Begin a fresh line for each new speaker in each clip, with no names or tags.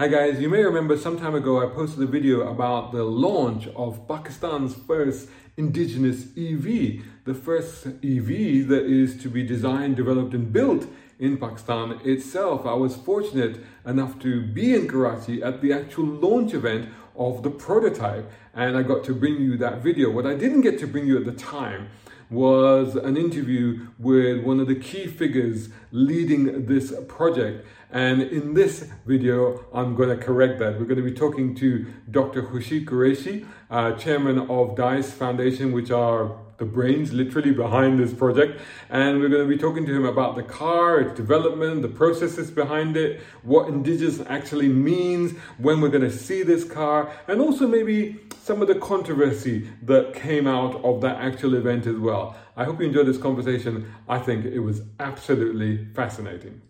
Hi guys, you may remember some time ago I posted a video about the launch of Pakistan's first indigenous EV, the first EV that is to be designed, developed and built in Pakistan itself. I was fortunate enough to be in Karachi at the actual launch event of the prototype and I got to bring you that video. What I didn't get to bring you at the time was an interview with one of the key figures leading this project. And in this video, I'm going to correct that. We're going to be talking to Dr. Khurshid Qureshi, uh, chairman of DICE Foundation, which are the brains literally behind this project. And we're going to be talking to him about the car, its development, the processes behind it, what indigenous actually means, when we're going to see this car, and also maybe some of the controversy that came out of that actual event as well. I hope you enjoyed this conversation. I think it was absolutely fascinating.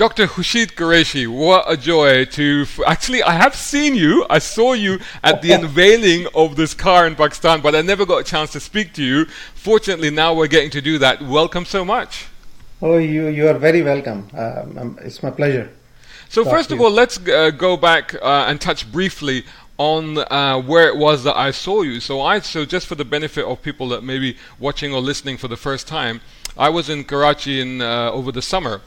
Dr. Khurshid Qureshi, what a joy to. F- Actually, I have seen you. I saw you at the unveiling of this car in Pakistan, but I never got a chance to speak to you. Fortunately, now we're getting to do that. Welcome so much.
Oh, you, you are very welcome. Um, um it's my pleasure.
So, first of all, let's uh, go back uh, and touch briefly on uh, where it was that I saw you. So, I so just for the benefit of people that may be watching or listening for the first time, I was in Karachi in uh, over the summer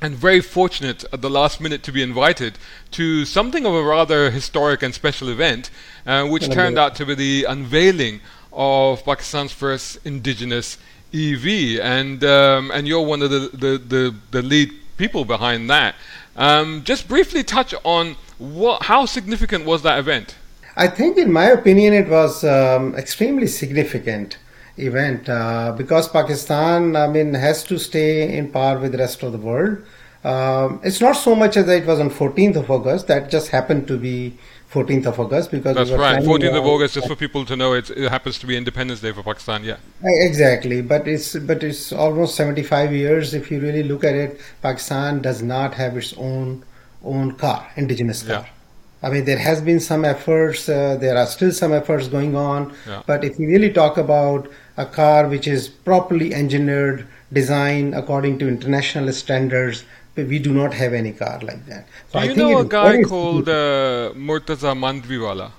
and very fortunate at the last minute to be invited to something of a rather historic and special event, uh, which turned out to be the unveiling of Pakistan's first indigenous EV, and um, and you're one of the, the, the, the lead people behind that. Um, just briefly touch on what how significant was that event?
I think, in my opinion, it was um, extremely significant event uh, because Pakistan, I mean, has to stay in par with the rest of the world. Um, it's not so much as it was on 14th of August. That just happened to be 14th of August because
that's we right. 14th of August, just for people to know, it happens to be Independence Day for Pakistan. Yeah,
exactly. But it's but it's almost 75 years. If you really look at it, Pakistan does not have its own own car, indigenous car. Yeah. I mean, there has been some efforts. Uh, there are still some efforts going on. Yeah. But if you really talk about a car which is properly engineered, designed according to international standards, we do not have any car like that.
So do you know a guy called uh, Murtaza Mandviwala?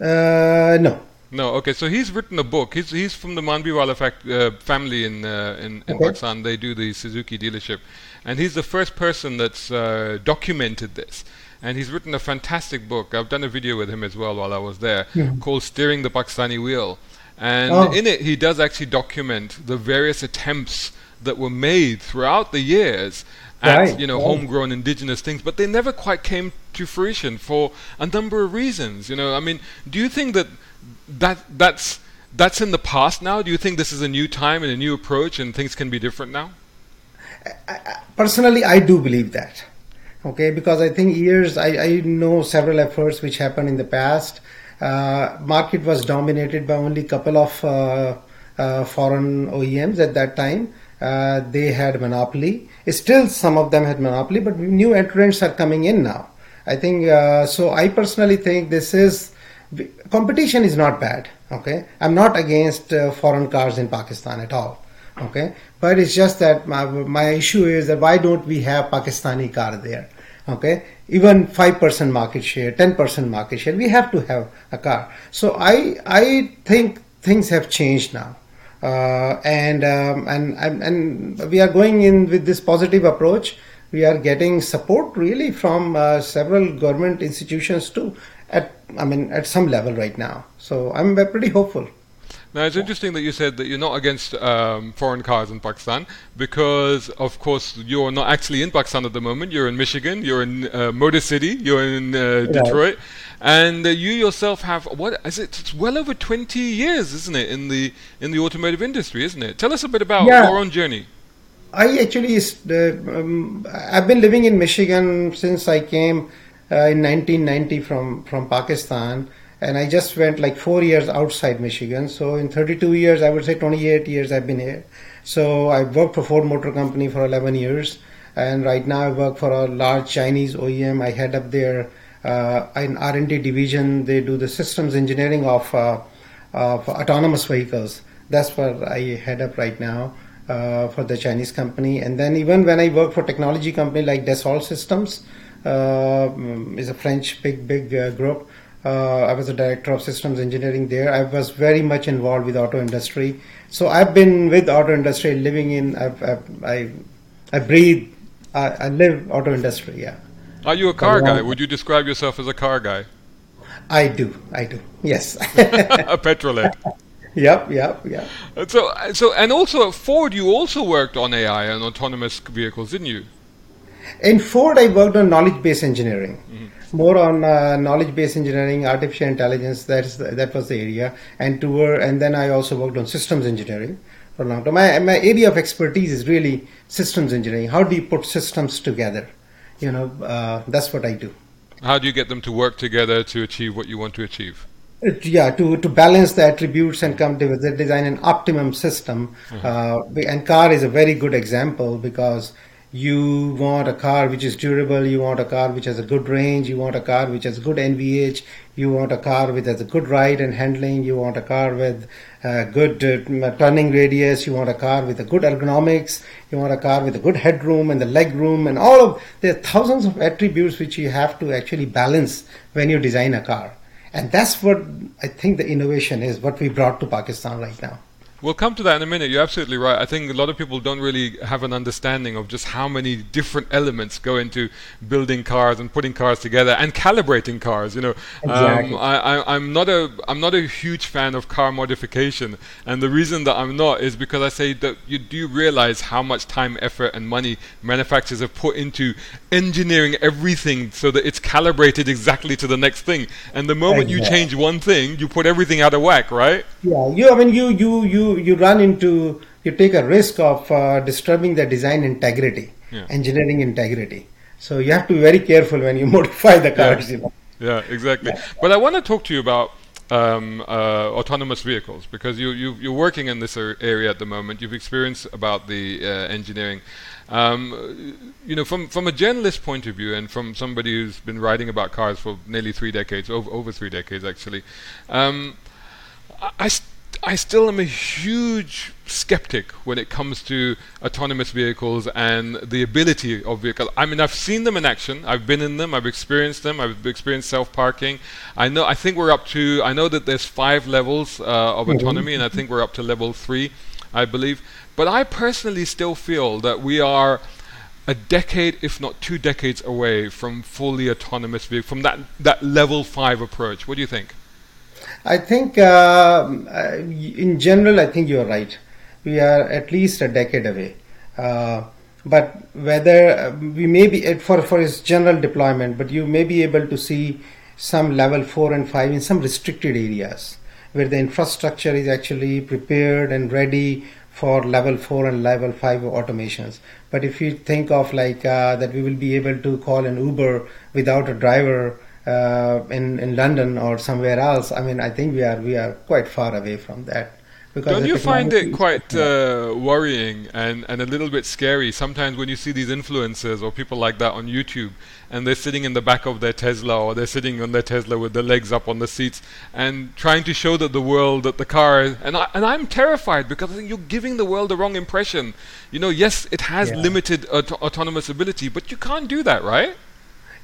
Uh, no.
No, okay. So he's written a book. He's he's from the Mandviwala fact, uh, family in uh, in, in okay. Pakistan. They do the Suzuki dealership, and he's the first person that's uh, documented this. And he's written a fantastic book. I've done a video with him as well while I was there, mm. called "Steering the Pakistani Wheel." And oh. in it, he does actually document the various attempts that were made throughout the years at right, you know right. homegrown indigenous things, but they never quite came to fruition for a number of reasons. You know, I mean, do you think that that that's that's in the past now? Do you think this is a new time and a new approach, and things can be different now?
I, personally, I do believe that. Okay, because I think years I, I know several efforts which happened in the past. Uh, market was dominated by only a couple of uh, uh, foreign OEMs at that time uh, they had monopoly. Still, some of them had monopoly, but new entrants are coming in now. I think uh, so. I personally think this is competition is not bad. Okay, I'm not against uh, foreign cars in Pakistan at all. Okay, but it's just that my, my issue is that why don't we have Pakistani car there? Okay, even five percent market share, ten percent market share, we have to have a car. So I I think things have changed now. Uh, and, um, and and we are going in with this positive approach. We are getting support really from uh, several government institutions too. At I mean at some level right now. So I'm pretty hopeful.
Now it's interesting that you said that you're not against um, foreign cars in Pakistan because, of course, you're not actually in Pakistan at the moment. You're in Michigan. You're in uh, Motor City. You're in uh, Detroit, and uh, you yourself have what is it? It's well over 20 years, isn't it, in the in the automotive industry, isn't it? Tell us a bit about yeah. your own journey.
I actually, uh, um, I've been living in Michigan since I came uh, in 1990 from from Pakistan and I just went like four years outside Michigan. So in 32 years, I would say 28 years I've been here. So I worked for Ford Motor Company for 11 years, and right now I work for a large Chinese OEM. I head up their uh, in R&D division. They do the systems engineering of, uh, of autonomous vehicles. That's what I head up right now. uh, for the Chinese company. And then even when I work for technology company like Dassault Systems, uh, is a French big big uh, group. Uh, I was a director of systems engineering there. I was very much involved with auto industry. So I've been with auto industry, living in. I've, I've, I, I breathe. I, I live auto industry. Yeah.
Are you a car guy? Would you describe yourself as a car guy?
I do. I do. Yes.
a petrolhead.
Yep, yep, yep.
So, so, and also at Ford, you also worked on AI and autonomous vehicles, didn't you?
In Ford, I worked on knowledge-based engineering, mm-hmm. More on uh, knowledge-based engineering, artificial intelligence. That's the, that was the area, and toward, and then I also worked on systems engineering for a long time. My my area of expertise is really systems engineering. How do you put systems together? You know, uh, that's what I do.
How do you get them to work together to achieve what you want to achieve?
Yeah, to, to balance the attributes and come to design an optimum system. Mm-hmm. Uh, and car is a very good example because you want a car which is durable, you want a car which has a good range, you want a car which has good NVH, you want a car with has a good ride and handling, you want a car with a good uh, turning radius, you want a car with a good ergonomics, you want a car with a good headroom and the leg room and all of there are thousands of attributes which you have to actually balance when you design a car. And that's what I think the innovation is, what we brought to Pakistan right now.
We'll come to that in a minute. You're absolutely right. I think a lot of people don't really have an understanding of just how many different elements go into building cars and putting cars together and calibrating cars. You know,
exactly.
um, I, am not a I'm not a huge fan of car modification, and the reason that I'm not is because I say that you do realize how much time, effort, and money manufacturers have put into engineering everything so that it's calibrated exactly to the next thing. And the moment exactly. you change one thing, you put everything out of whack, right?
Yeah, you. I mean, you you you you run into you take a risk of uh, disturbing the design integrity, yeah. engineering integrity. So you have to be very careful when you modify the cars.
Yeah,
you know?
yeah exactly. Yeah. But I want to talk to you about um, uh, autonomous vehicles because you, you, are working in this area at the moment. You've experienced about the uh, engineering. Um, you know, from from a journalist point of view, and from somebody who's been writing about cars for nearly three decades, over, over three decades actually, um, I, I I still am a huge skeptic when it comes to autonomous vehicles and the ability of vehicles. I mean, I've seen them in action. I've been in them. I've experienced them. I've experienced self-parking. I know. I think we're up to. I know that there's five levels uh, of mm-hmm. autonomy, and I think we're up to level three, I believe. But I personally still feel that we are a decade, if not two decades, away from fully autonomous vehicle, from that that level five approach. What do you think?
I think, uh, uh, in general, I think you're right. We are at least a decade away. Uh, but whether uh, we may be for for its general deployment, but you may be able to see some level four and five in some restricted areas where the infrastructure is actually prepared and ready for level 4 and level 5 automations but if you think of like uh, that we will be able to call an uber without a driver uh, in in London or somewhere else, I mean, I think we are we are quite far away from that.
Because Don't you find it quite uh, worrying and, and a little bit scary sometimes when you see these influencers or people like that on YouTube and they're sitting in the back of their Tesla or they're sitting on their Tesla with their legs up on the seats and trying to show that the world that the car is, and I, and I'm terrified because I think you're giving the world the wrong impression. You know, yes, it has yeah. limited auto- autonomous ability, but you can't do that, right?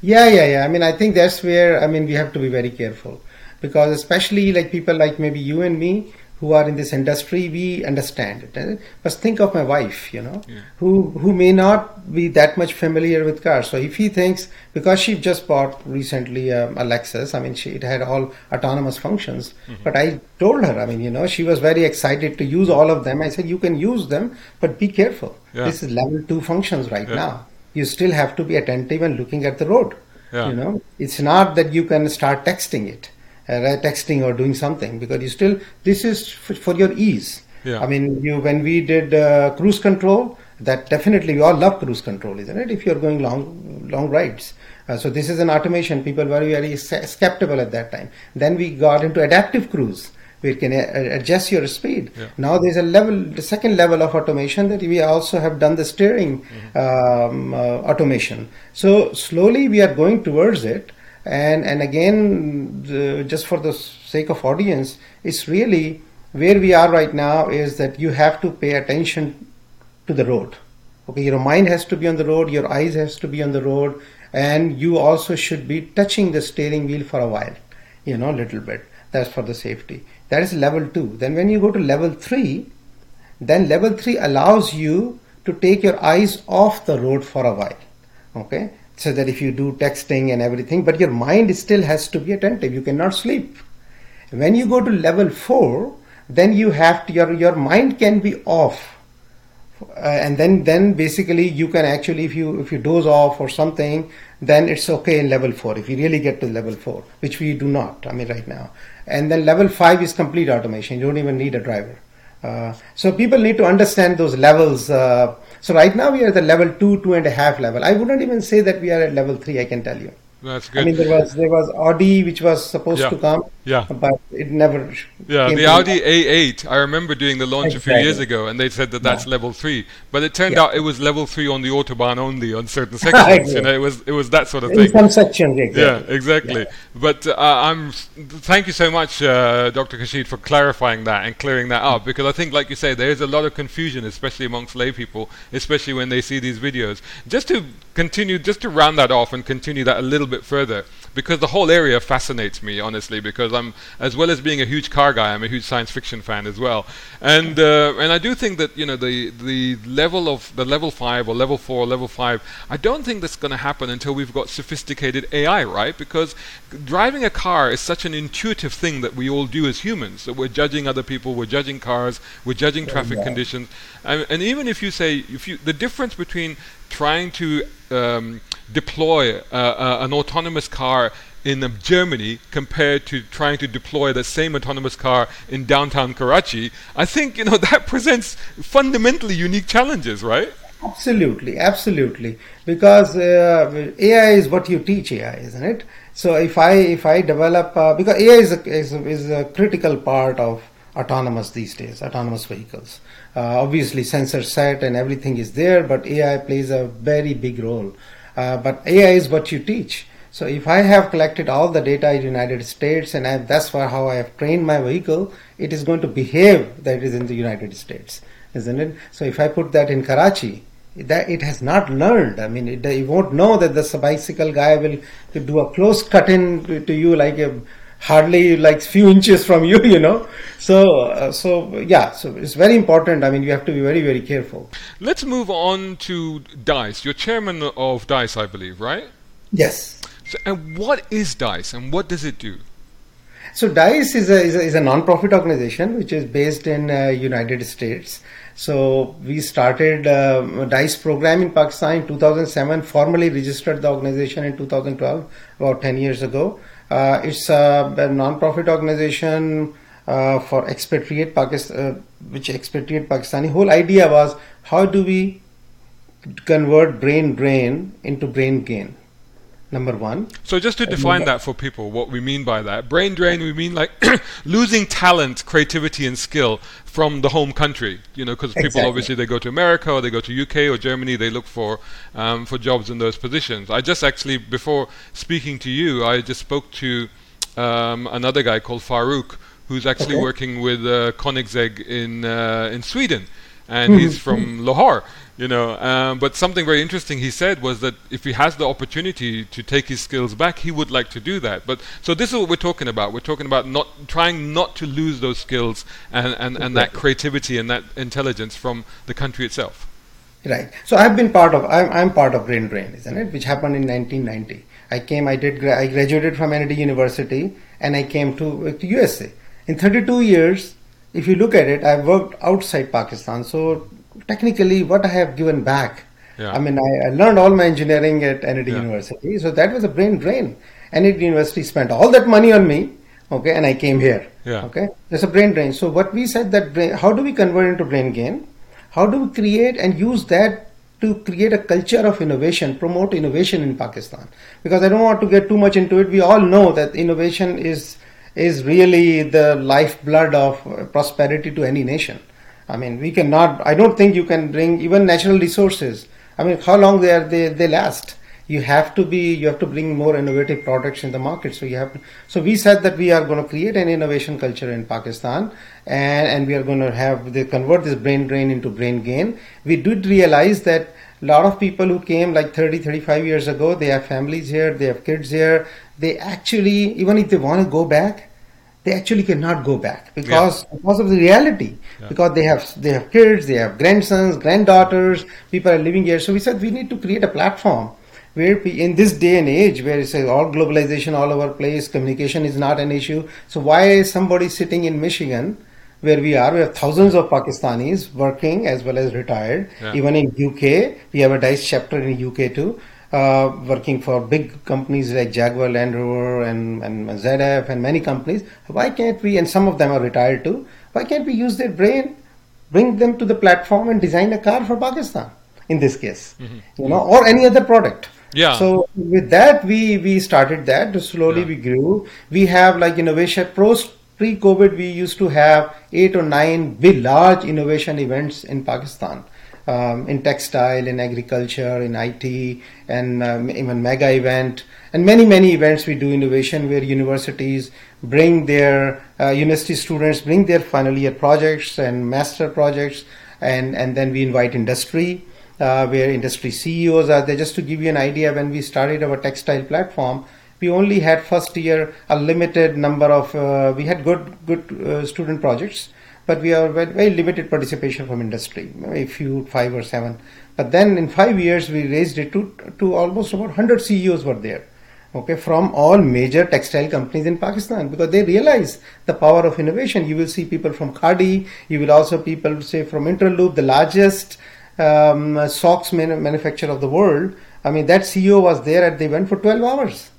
Yeah, yeah, yeah. I mean, I think that's where I mean we have to be very careful because especially like people like maybe you and me who are in this industry, we understand it. But think of my wife, you know, yeah. who who may not be that much familiar with cars. So if he thinks because she just bought recently um, a Lexus, I mean, she it had all autonomous functions. Mm-hmm. But I told her, I mean, you know, she was very excited to use all of them. I said, you can use them, but be careful. Yeah. This is level two functions right yeah. now you still have to be attentive and looking at the road. Yeah. You know, it's not that you can start texting it, uh, texting or doing something because you still this is for, for your ease. Yeah. I mean, you when we did uh, cruise control, that definitely we all love cruise control, isn't it? If you're going long long rides. Uh, so this is an automation. People were very skeptical at that time. Then we got into adaptive cruise you can adjust your speed. Yeah. Now there's a level, the second level of automation that we also have done the steering mm-hmm. um, uh, automation. So slowly we are going towards it. And and again, the, just for the sake of audience, it's really where we are right now is that you have to pay attention to the road. Okay, your mind has to be on the road, your eyes has to be on the road, and you also should be touching the steering wheel for a while, you know, a little bit. That's for the safety. That is level two. Then when you go to level three, then level three allows you to take your eyes off the road for a while. Okay, so that if you do texting and everything, but your mind still has to be attentive. You cannot sleep. When you go to level four, then you have to, your your mind can be off uh, and then then basically you can actually if you if you doze off or something then it's okay in level 4 if you really get to level 4 which we do not i mean right now and then level 5 is complete automation. You don't even need a driver. Uh, so people need to understand those levels. Uh, so right now we are at the level 2 two and a half level. I wouldn't even say that we are at level 3 i can tell you.
That's good.
I mean, there was there was Audi which was supposed
Yeah.
to come,
Yeah.
but it never.
Yeah, the Audi A8. I remember doing the launch a few years ago, and they said that that's
Yeah.
level three. But it turned
Yeah.
out it was level three on the autobahn only on certain sections.
Exactly.
you know, it was it was that sort of
In
thing.
some sections, exactly.
Yeah, exactly. But uh, I'm. Thank you so much, uh, Dr. Khurshid, for clarifying that and clearing that up. Because I think, like you say, there is a lot of confusion, especially amongst lay people, especially when they see these videos. Just to continue, just to round that off and continue that a little bit further, because the whole area fascinates me, honestly. Because I'm, as well as being a huge car guy, I'm a huge science fiction fan as well. And uh, and I do think that you know the the level of the level five or level four, or level five. I don't think that's going to happen until we've got sophisticated AI, right? Because driving a car is such an intuitive thing that we all do as humans. That we're judging other people, we're judging cars, we're judging traffic
yeah.
conditions, and, and even if you say if you the difference between trying to um, deploy uh, an autonomous car in um, Germany compared to trying to deploy the same autonomous car in downtown Karachi, I think you know that presents fundamentally unique challenges, right?
Absolutely, absolutely. Because uh, AI is what you teach AI, isn't it? So if I if I develop uh, because AI is a, is is a critical part of autonomous these days, autonomous vehicles. Uh, obviously, sensor set and everything is there, but AI plays a very big role. Uh, but AI is what you teach. So if I have collected all the data in United States and I, that's why how I have trained my vehicle, it is going to behave that it is in the United States, isn't it? So if I put that in Karachi, that it has not learned. I mean, it, you won't know that the bicycle guy will do a close cut in to, to you like a hardly like few inches from you, you know. So, uh, so yeah, so it's very important. I mean, you have to be very, very careful.
Let's move on to DICE. You're chairman of DICE, I believe, right?
Yes.
So, and what is DICE and what does it do?
So DICE is a, is a, is a non-profit organization which is based in uh, United States. So we started uh, DICE program in Pakistan in 2007, formally registered the organization in 2012, about 10 years ago. Uh, it's a, a non-profit organization uh, for expatriate Pakistan, uh, which expatriate Pakistani. Whole idea was how do we convert brain drain into brain gain? Number one.
So just to define that for people, what we mean by that, brain drain, we mean like losing talent, creativity, and skill from the home country. You know, because people
Exactly.
obviously they go to America or they go to UK or Germany, they look for um, for jobs in those positions. I just actually before speaking to you, I just spoke to um, another guy called Farouk, who's actually
Okay.
working with uh, Koenigsegg in uh, in Sweden, and he's from Lahore. You know, um, but something very interesting he said was that if he has the opportunity to take his skills back, he would like to do that. But so this is what we're talking about. We're talking about not trying not to lose those skills and, and, and that creativity and that intelligence from the country itself.
Right. So I've been part of. I'm, I'm part of Brain Drain, isn't it? Which happened in 1990. I came. I did. gra- I graduated from NED University, and I came to, to USA. In 32 years, if you look at it, I've worked outside Pakistan. So technically, what I have given back.
Yeah.
I mean, I, I learned all my engineering at NED
Yeah.
University. So that was a brain drain. NED University spent all that money on me. Okay, and I came here.
Yeah.
Okay, there's a brain drain. So what we said that brain, how do we convert into brain gain? How do we create and use that to create a culture of innovation, promote innovation in Pakistan? Because I don't want to get too much into it. We all know that innovation is is really the lifeblood of uh, prosperity to any nation. I mean, we cannot. I don't think you can bring even natural resources. I mean, how long they are they they last? you have to be you have to bring more innovative products in the market so you have to, so we said that we are going to create an innovation culture in pakistan and and we are going to have they convert this brain drain into brain gain we did realize that lot of people who came like 30 35 years ago they have families here they have kids here they actually even if they want to go back they actually cannot go back because yeah. because of the reality yeah. because they have they have kids they have grandsons granddaughters people are living here so we said we need to create a platform where in this day and age where it's uh, all globalization all over place communication is not an issue so why is somebody sitting in michigan where we are we have thousands of pakistanis working as well as retired yeah. even in uk we have a dice chapter in uk too uh, working for big companies like Jaguar, Land Rover, and, and ZF, and many companies. Why can't we, and some of them are retired too, why can't we use their brain, bring them to the platform and design a car for Pakistan in this case, mm-hmm. you know, or any other product?
Yeah.
So with that, we we started that. Slowly yeah. we grew. We have like innovation pros pre-COVID. We used to have eight or nine big large innovation events in Pakistan um, in textile, in agriculture, in IT, and um, even mega event, and many many events we do innovation where universities bring their uh, university students bring their final year projects and master projects, and and then we invite industry. Uh, where industry CEOs are there. Just to give you an idea, when we started our textile platform, we only had first year a limited number of uh, we had good good uh, student projects but we are very, very limited participation from industry, a few, five or seven. But then in five years, we raised it to, to almost about 100 CEOs were there. Okay, from all major textile companies in Pakistan because they realize the power of innovation. You will see people from Khaadi, you will also people say from Interloop, the largest um, socks man- manufacturer of the world. I mean, that CEO was there at the event for 12 hours.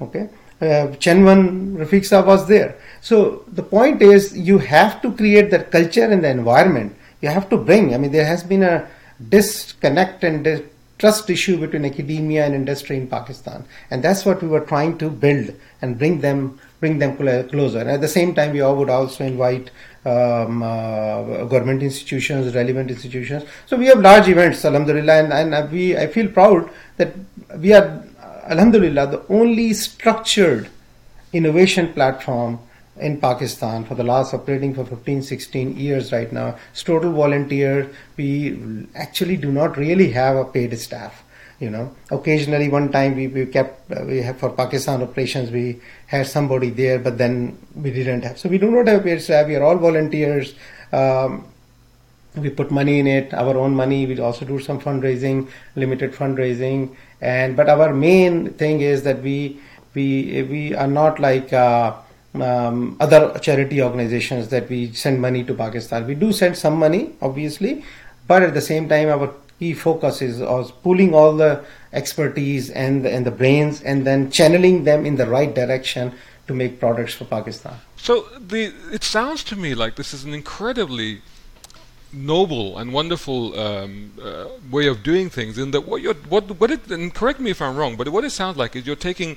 Okay, uh, Chenwan Rafiq was there. So the point is, you have to create that culture and the environment. You have to bring. I mean, there has been a disconnect and trust issue between academia and industry in Pakistan, and that's what we were trying to build and bring them bring them closer. And at the same time, we all would also invite um, uh, government institutions, relevant institutions. So we have large events, Alhamdulillah, and, and we I feel proud that we are Alhamdulillah, the only structured innovation platform in Pakistan for the last operating for 15, 16 years right now. It's total volunteer. We actually do not really have a paid staff. You know, occasionally one time we, we kept uh, we have for Pakistan operations we had somebody there, but then we didn't have. So we do not have paid staff. We are all volunteers. Um, we put money in it, our own money. We also do some fundraising, limited fundraising, and but our main thing is that we we we are not like uh, um, other charity organizations that we send money to Pakistan. We do send some money, obviously, but at the same time, our key focus is on pulling all the expertise and the, and the brains, and then channeling them in the right direction to make products for Pakistan.
So the it sounds to me like this is an incredibly noble and wonderful um, uh, way of doing things. In that, what you're, what, what it, and correct me if I'm wrong, but what it sounds like is you're taking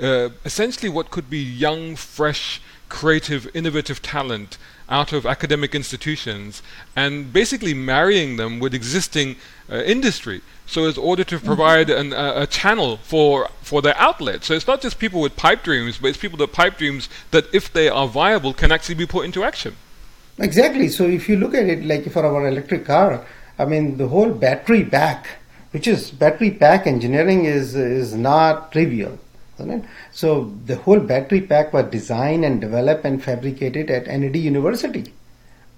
uh, essentially what could be young, fresh, creative, innovative talent out of academic institutions and basically marrying them with existing uh, industry. So, as order to provide an, uh, a channel for for their outlet. So it's not just people with pipe dreams, but it's people with pipe dreams that, if they are viable, can actually be put into action.
Exactly. So if you look at it like for our electric car, I mean the whole battery pack, which is battery pack engineering is is not trivial. So the whole battery pack was designed and developed and fabricated at NED University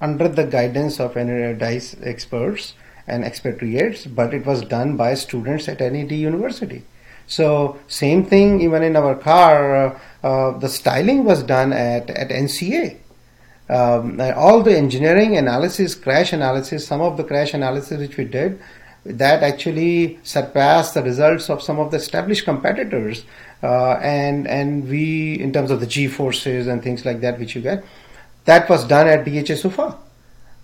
under the guidance of NEDICE experts and expatriates, but it was done by students at NED University. So same thing even in our car, uh, uh, the styling was done at, at NCA um, all the engineering analysis, crash analysis, some of the crash analysis which we did, that actually surpassed the results of some of the established competitors. Uh, and and we, in terms of the G forces and things like that, which you get, that was done at DHA Suffa.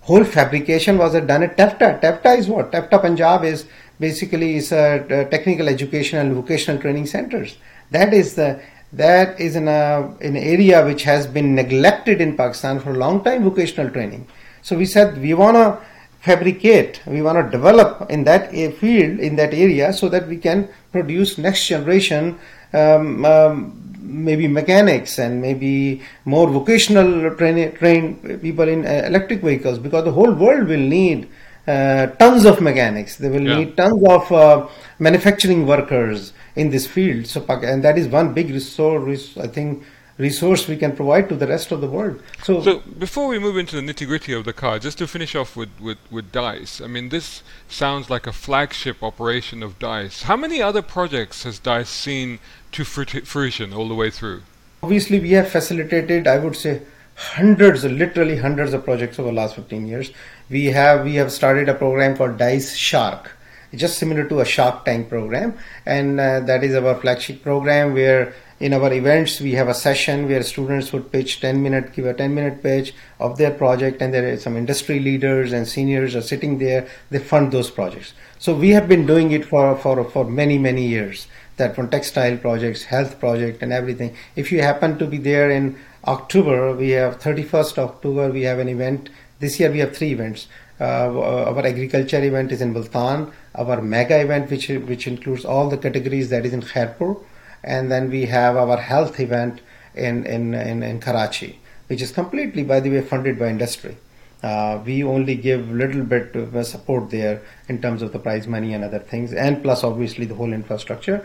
Whole fabrication was done at TEVTA. TEVTA is what? TEVTA Punjab is basically is a, a technical education and vocational training centers. That is the that is in a an area which has been neglected in Pakistan for a long time vocational training. So we said we want to fabricate, we want to develop in that field, in that area, so that we can produce next generation, um, um, maybe mechanics and maybe more vocational train, trained people in uh, electric vehicles, because the whole world will need uh, tons of mechanics. They will yeah. need tons of uh, manufacturing workers in this field. So, and that is one big resource, I think, resource we can provide to the rest of the world.
So, so before we move into the nitty gritty of the car, just to finish off with, with, with DICE, I mean, this sounds like a flagship operation of DICE. How many other projects has DICE seen to fruition all the way through?
Obviously, we have facilitated, I would say, hundreds, literally hundreds of projects over the last 15 years. We have we have started a program called Dice Shark, just similar to a Shark Tank program, and uh, that is our flagship program where in our events we have a session where students would pitch 10 minute give a 10 minute pitch of their project and there are some industry leaders and seniors are sitting there. They fund those projects. So we have been doing it for for for many many years. That from textile projects health project and everything. If you happen to be there in october we have 31st october we have an event. This year we have three events. Uh, our agriculture event is in Multan. Our mega event, which which includes all the categories, that is in Khairpur and then we have our health event in, in, in, in Karachi, which is completely, by the way, funded by industry. Uh, we only give little bit of support there in terms of the prize money and other things, and plus obviously the whole infrastructure.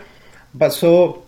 But so,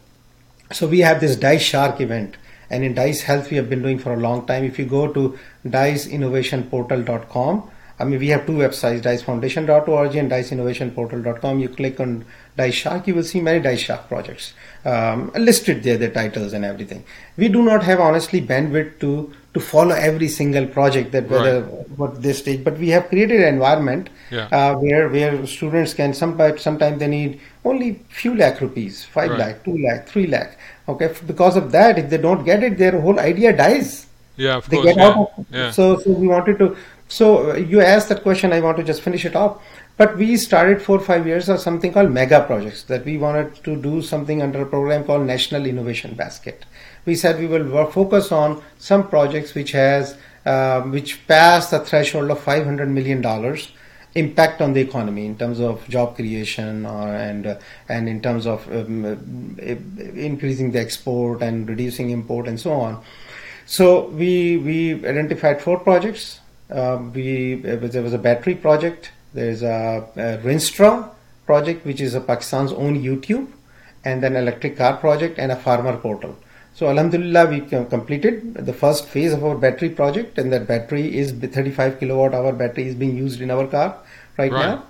so we have this Dice Shark event, and in Dice Health we have been doing for a long time. If you go to diceinnovationportal.com, I mean, we have two websites, dicefoundation.org and diceinnovationportal.com. You click on Dice Shark, you will see many Dice Shark projects um, listed there, their titles and everything. We do not have honestly bandwidth to to follow every single project that whether right. what this stage, but we have created an environment yeah. uh, where where students can sometimes sometimes they need only few lakh rupees, five right. lakh, two lakh, three lakh. Okay, because of that, if they don't get it, their whole idea dies.
Yeah, of they course. Get yeah. Out of,
yeah. So, so we wanted to. So you asked that question. I want to just finish it off. But we started four or five years of something called mega projects that we wanted to do something under a program called National Innovation Basket. We said we will focus on some projects which has uh, which pass the threshold of 500 million dollars impact on the economy in terms of job creation uh, and uh, and in terms of um, uh, increasing the export and reducing import and so on. So we we identified four projects. Uh, we there was a battery project there's a, a Rinstra project, which is a Pakistan's own YouTube, and then electric car project and a farmer portal. So Alhamdulillah, we completed the first phase of our battery project, and that battery is 35 kilowatt hour battery is being used in our car right, right. now.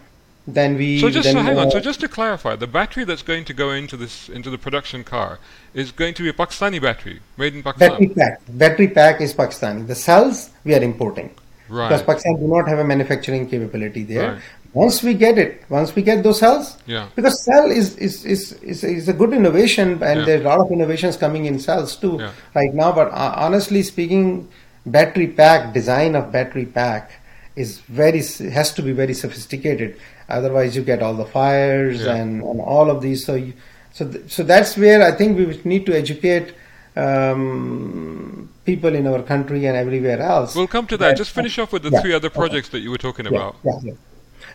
Then we
so just
so
hang on. So just to clarify, the battery that's going to go into this into the production car is going to be a Pakistani battery made in Pakistan.
Battery pack. Battery pack is Pakistani. The cells we are importing. Right. Because Pakistan do not have a manufacturing capability there. Right. Once we get it, once we get those cells,
yeah.
because cell is is, is, is, is a good innovation and yeah. there's a lot of innovations coming in cells too yeah. right now. But uh, honestly speaking, battery pack design of battery pack is very has to be very sophisticated. Otherwise, you get all the fires and, and all of these. So you, so th- so that's where I think we need to educate um, people in our country and everywhere else.
We'll come to that. Just finish off with the yeah, three other projects okay. that you were talking about.
Yeah, yeah,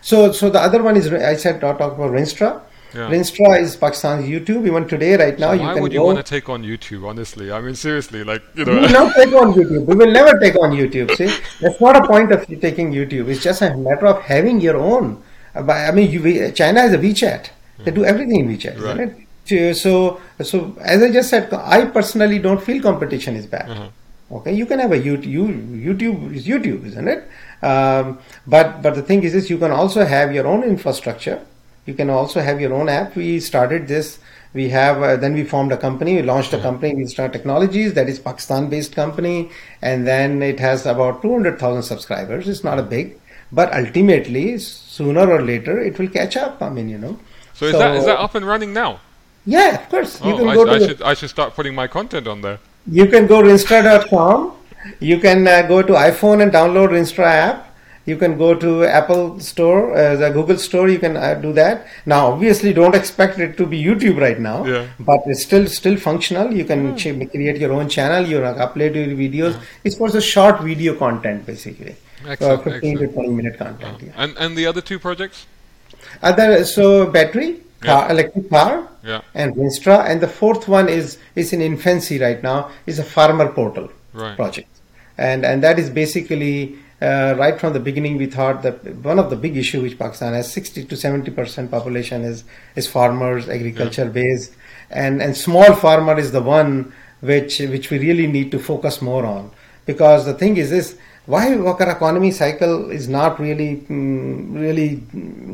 So, so the other one is I said talk about Rinstra. Yeah. Rinstra is Pakistan's YouTube. Even today, right now,
so
you
why would
you
want to take on YouTube? Honestly, I mean, seriously, like you know.
We will not take on YouTube. We will never take on YouTube. See, that's not a point of taking YouTube. It's just a matter of having your own. I mean, you, China has a WeChat. They do everything in WeChat, right. isn't it? So so as I just said, I personally don't feel competition is bad. Mm-hmm. Okay, you can have a YouTube. YouTube is YouTube, isn't it? Um, but but the thing is, is you can also have your own infrastructure. You can also have your own app. We started this. We have uh, then we formed a company. We launched a mm-hmm. company, Instar Technologies, that is Pakistan-based company, and then it has about two hundred thousand subscribers. It's not a big, but ultimately, sooner or later, it will catch up. I mean, you know.
So, so is that is that up and running now?
Yeah, of course.
You oh, can I, go I, to should, I should start putting my content on there.
You can go rinstra.com. You can uh, go to iPhone and download Rinstra app. You can go to Apple Store, uh, the Google Store. You can uh, do that. Now, obviously, don't expect it to be YouTube right now,
yeah.
but it's still still functional. You can ch- create your own channel. You can upload your videos. Yeah. It's for the short video content, basically. uh, 15 excellent. to 20 minute content. Yeah.
And and the other two projects?
Other so battery car, electric car,
yeah.
and Rinstra, and the fourth one is is in infancy right now. is a farmer portal
right.
project, and and that is basically. Uh, right from the beginning, we thought that one of the big issue which Pakistan has 60 to 70 percent population is is farmers, agriculture based, and and small farmer is the one which which we really need to focus more on because the thing is this why our economy cycle is not really mm, really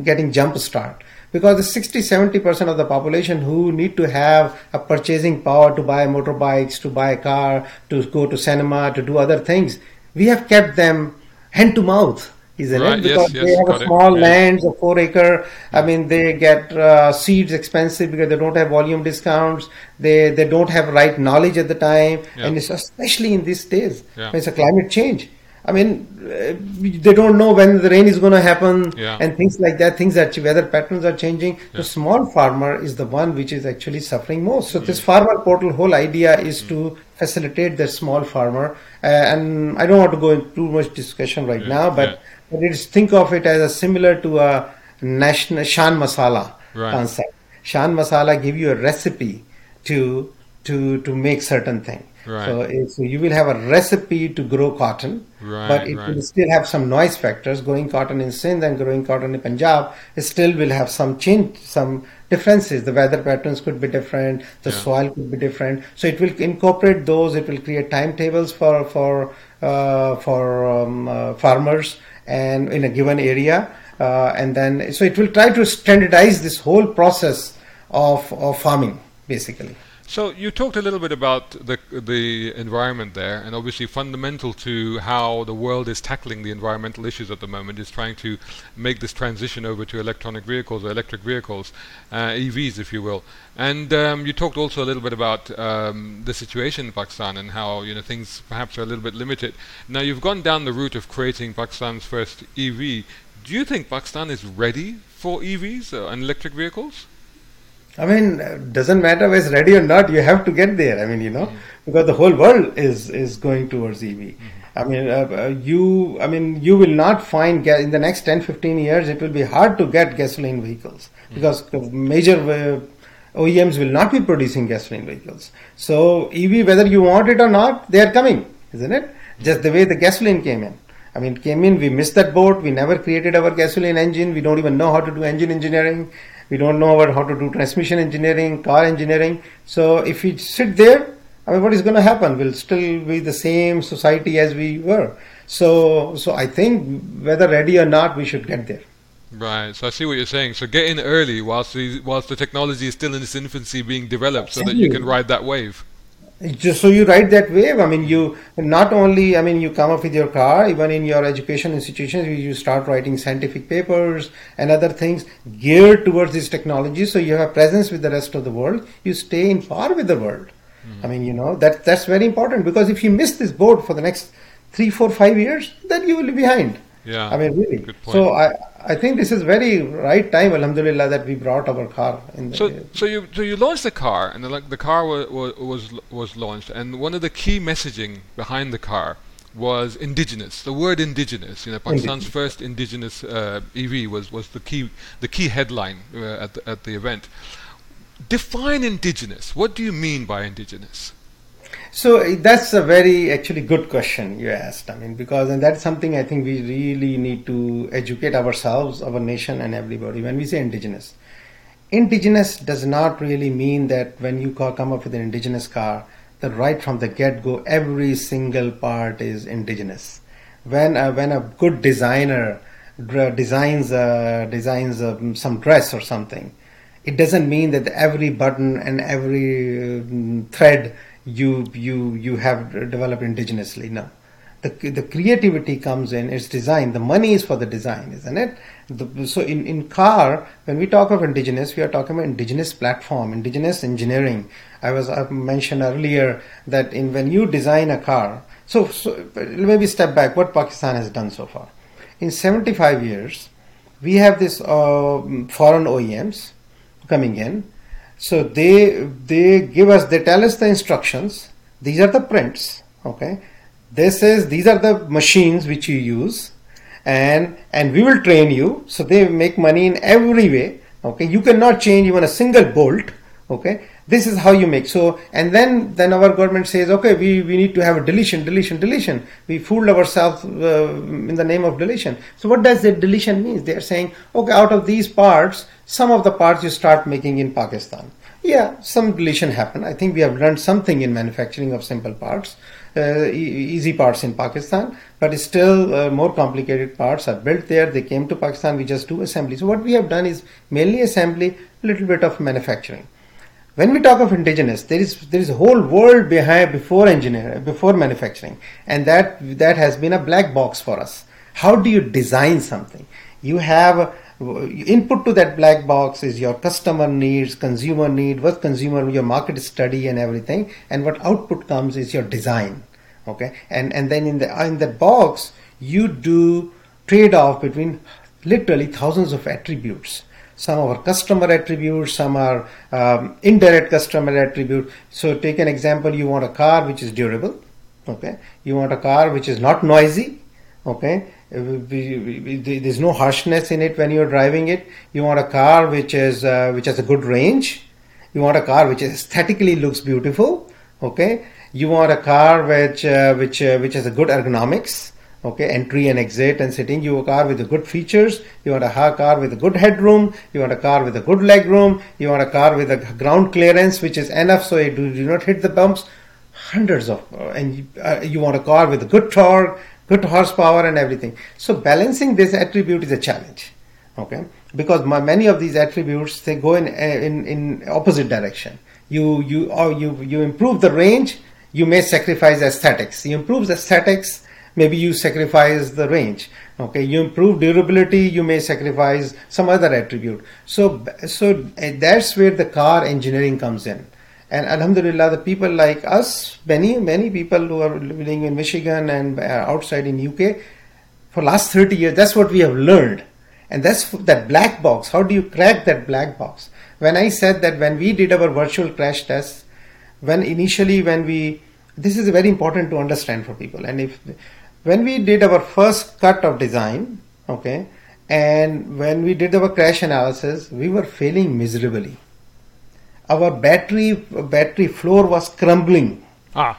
getting jump start because the 60 70 percent of the population who need to have a purchasing power to buy motorbikes to buy a car to go to cinema to do other things we have kept them hand to mouth isn't right, it? Because yes, they have a small lands, a four acre. I mean, they get uh, seeds expensive because they don't have volume discounts. They they don't have right knowledge at the time, yeah. and it's especially in these days.
Yeah.
It's a climate change. I mean, uh, they don't know when the rain is going to happen
yeah.
and things like that. Things that weather patterns are changing. Yeah. The small farmer is the one which is actually suffering most. So this farmer portal whole idea is to facilitate the small farmer. Uh, and I don't want to go into too much discussion right now, but, but it's think of it as a similar to a national Shan Masala
right.
concept. Shan Masala give you a recipe to to to make certain thing
Right.
So, so you will have a recipe to grow cotton,
right,
but it
right.
will still have some noise factors. Growing cotton in Sindh and growing cotton in Punjab, it still will have some change, some differences. The weather patterns could be different, the yeah. soil could be different. So it will incorporate those. It will create timetables for for uh, for um, uh, farmers and in a given area, uh, and then so it will try to standardize this whole process of of farming basically.
So you talked a little bit about the the environment there, and obviously fundamental to how the world is tackling the environmental issues at the moment is trying to make this transition over to electronic vehicles or electric vehicles, uh, EVs, if you will. And um, you talked also a little bit about um, the situation in Pakistan and how you know things perhaps are a little bit limited. Now you've gone down the route of creating Pakistan's first EV. Do you think Pakistan is ready for EVs uh, and electric vehicles?
I mean, doesn't matter whether it's ready or not. You have to get there. I mean, you know, mm-hmm. because the whole world is is going towards EV. Mm-hmm. I mean, uh, uh, you. I mean, you will not find in the next 10, 15 years. It will be hard to get gasoline vehicles mm-hmm. because major uh, OEMs will not be producing gasoline vehicles. So EV, whether you want it or not, they are coming, isn't it? Just the way the gasoline came in. I mean, came in, we missed that boat. We never created our gasoline engine. We don't even know how to do engine engineering. We don't know about how to do transmission engineering, car engineering. So if we sit there, I mean, what is going to happen? We'll still be the same society as we were. So, so I think whether ready or not, we should get there.
Right. So I see what you're saying. So get in early whilst the whilst the technology is still in its infancy, being developed, so that you can ride that wave
just so you ride that wave i mean you not only i mean you come up with your car even in your education institutions you start writing scientific papers and other things geared towards this technology. So you have presence with the rest of the world. You stay in par with the world. Mm-hmm. i mean you know that that's very important because if you miss this boat for the next three four five years then you will be behind.
Yeah.
I mean really. So i I think this is very right time, Alhamdulillah, that we brought our car. In
so, so you so you launched the car, and the, the car was, was was launched, and one of the key messaging behind the car was indigenous. The word indigenous, you know, Pakistan's first indigenous uh, EV was, was the key the key headline uh, at the, at the event. Define indigenous. What do you mean by indigenous?
So that's a very actually good question you asked. I mean, because and that's something I think we really need to educate ourselves, our nation, and everybody. When we say indigenous, indigenous does not really mean that when you come up with an indigenous car, that right from the get go, every single part is indigenous. When uh, when a good designer designs designs some dress or something, it doesn't mean that every button and every uh, thread you you you have developed indigenously. No, the the creativity comes in. It's design. The money is for the design, isn't it? The, so in in car, when we talk of indigenous, we are talking about indigenous platform, indigenous engineering. I was I mentioned earlier that in when you design a car. So, so maybe step back. What Pakistan has done so far in 75 years, we have this uh, foreign OEMs coming in so they they give us they tell us the instructions. These are the prints. Okay. This is these are the machines which you use, and and we will train you. So they make money in every way okay? You cannot change even a single bolt okay? This is how you make. So and then then our government says okay we, we need to have a deletion deletion deletion. We fooled ourselves uh, in the name of deletion. So what does that deletion means they are saying okay out of these parts some of the parts you start making in pakistan yeah some deletion happened i think we have learned something in manufacturing of simple parts uh, easy parts in Pakistan, but still uh, more complicated parts are built there. They came to Pakistan, we just do assembly. So what we have done is mainly assembly, a little bit of manufacturing. When we talk of indigenous, there is there is a whole world behind before engineering, before manufacturing, and that that has been a black box for us. How do you design something? You have input to that black box is your customer needs, consumer need, what consumer, your market study and everything, and what output comes is your design. Okay, and and then in the in the box you do trade off between literally thousands of attributes. Some are customer attributes, some are um, indirect customer attribute. So take an example: you want a car which is durable. Okay, you want a car which is not noisy. Okay, there's no harshness in it when you're driving it. You want a car which is uh, which has a good range. You want a car which aesthetically looks beautiful. Okay. You want a car which uh, which uh, which has a good ergonomics. Okay, entry and exit and sitting. You want a car with good features. You want a car with a good headroom. You want a car with a good leg room. You want a car with a ground clearance which is enough so you do, do not hit the bumps. Hundreds of, uh, and you, uh, you want a car with a good torque, good horsepower and everything. So balancing this attribute is a challenge. Okay, because my, many of these attributes they go in in in opposite direction. You you or you you improve the range, you may sacrifice aesthetics. You improve the aesthetics, maybe you sacrifice the range. Okay, you improve durability, you may sacrifice some other attribute. So so eh, that's where the car engineering comes in and alhamdulillah the people like us many many people who are living in michigan and outside in uk for last 30 years that's what we have learned. And that's that black box. How do you crack that black box? When i said that when we did our virtual crash tests when initially when we this is very important to understand for people. And if when we did our first cut of design okay and when we did our crash analysis we were failing miserably our battery battery floor was crumbling.
Ah,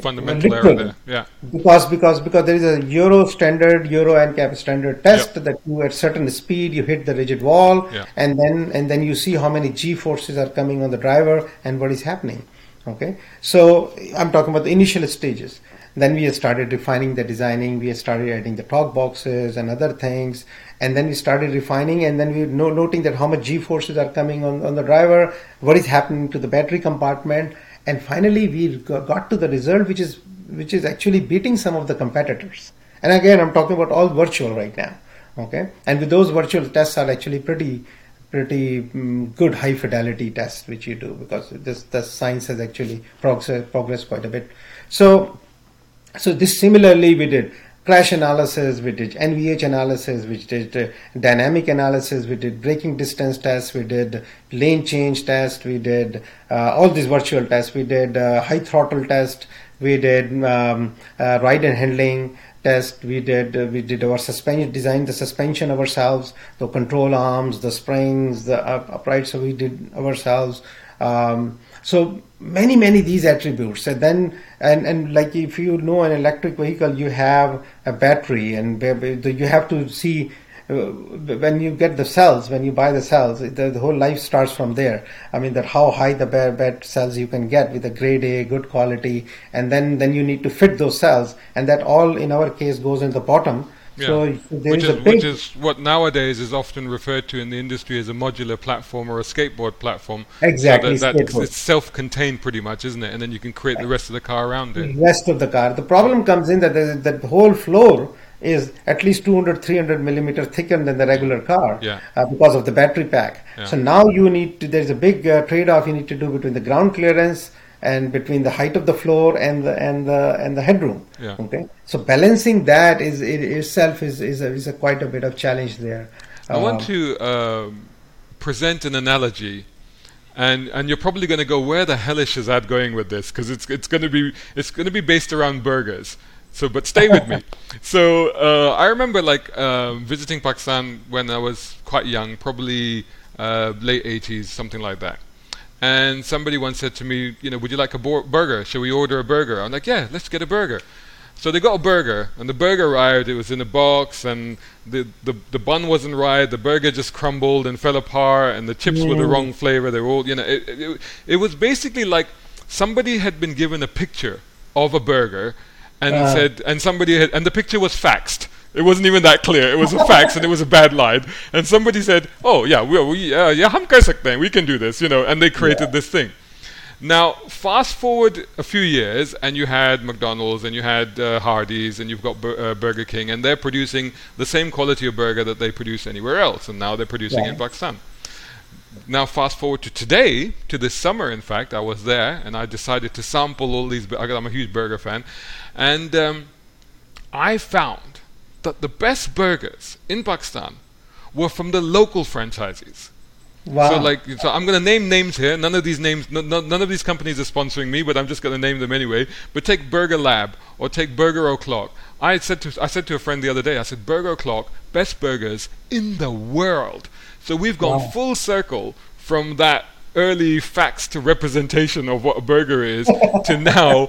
fundamental error there. Yeah.
Because because because there is a Euro standard, Euro NCAP standard test yep. that you at certain speed you hit the rigid wall, yeah. and then and then you see how many G forces are coming on the driver and what is happening. Okay, so I'm talking about the initial stages. Then we started refining the designing. We started adding the torque boxes and other things, and then we started refining. And then we no, noting that how much G forces are coming on, on the driver, what is happening to the battery compartment, and finally we got to the result, which is which is actually beating some of the competitors. And again, I'm talking about all virtual right now. Okay, and with those virtual tests are actually pretty pretty um, good high fidelity tests which you do because this the science has actually progressed, progressed quite a bit. So so this similarly we did crash analysis, we did NVH analysis, we did uh, dynamic analysis, we did braking distance tests, we did lane change test, we did uh, all these virtual tests, we did uh, high throttle test, we did um, uh, ride and handling test, we did uh, we did our suspension, designed the suspension ourselves, the control arms, the springs, the uprights, so we did ourselves. Um, so many many these attributes. And then and and like if you know an electric vehicle you have a battery and you have to see uh, when you get the cells when you buy the cells the, whole life starts from there. I mean that how high the bed cells you can get with a grade a good quality and then then you need to fit those cells. And that all in our case goes in the bottom
yeah. So which is, which is what nowadays is often referred to in the industry as a modular platform or a skateboard platform.
Exactly.
So that, that it's self-contained pretty much, isn't it? And then you can create the rest of the car around it.
The rest of the car. The problem comes in that the, that the whole floor is at least 200 300 millimeter thicker than the regular car
yeah.
uh, because of the battery pack yeah. so now you need to there's a big uh, trade off you need to do between the ground clearance and between the height of the floor and the and the and the headroom.
Yeah.
Okay, so balancing that is it itself is is a, is a quite a bit of challenge there.
I uh, want to uh, present an analogy. And and you're probably going to go where the hellish is that going with this because it's it's going to be it's going to be based around burgers So, but stay with me. So, uh, I remember like uh, visiting Pakistan when I was quite young, probably uh, late 80s, something like that. And somebody once said to me, you know, would you like a bo- burger? Shall we order a burger? I'm like, yeah, let's get a burger. So they got a burger, and the burger arrived. It was in a box, and the, the, the bun wasn't right. The burger just crumbled and fell apart, and the chips were the wrong flavor. They were all, you know, it, it, it was basically like somebody had been given a picture of a burger, and
Uh.
said, and somebody had, and the picture was faxed. It wasn't even that clear. It was a fax, and it was a bad line. And somebody said, "Oh yeah, we, we uh, yeah, hum kar sakte. We can do this," you know. And they created this thing. Now, fast forward a few years, and you had McDonald's, and you had uh, Hardee's, and you've got Bur- uh, Burger King, and they're producing the same quality of burger that they produce anywhere else, and now they're producing in
Yeah.
Pakistan. Now, fast forward to today, to this summer. In fact, I was there, and I decided to sample all these. bu- I'm a huge burger fan, and um, I found that the best burgers in Pakistan were from the local franchisees.
Wow.
So like, so I'm going to name names here. None of these names, no, no, none of these companies are sponsoring me, but I'm just going to name them anyway. But take Burger Lab or take Burger O'clock. I said to I said to a friend the other day. I said Burger O'clock, best burgers in the world. So we've gone
Wow.
full circle from that early facts to representation of what a burger is to now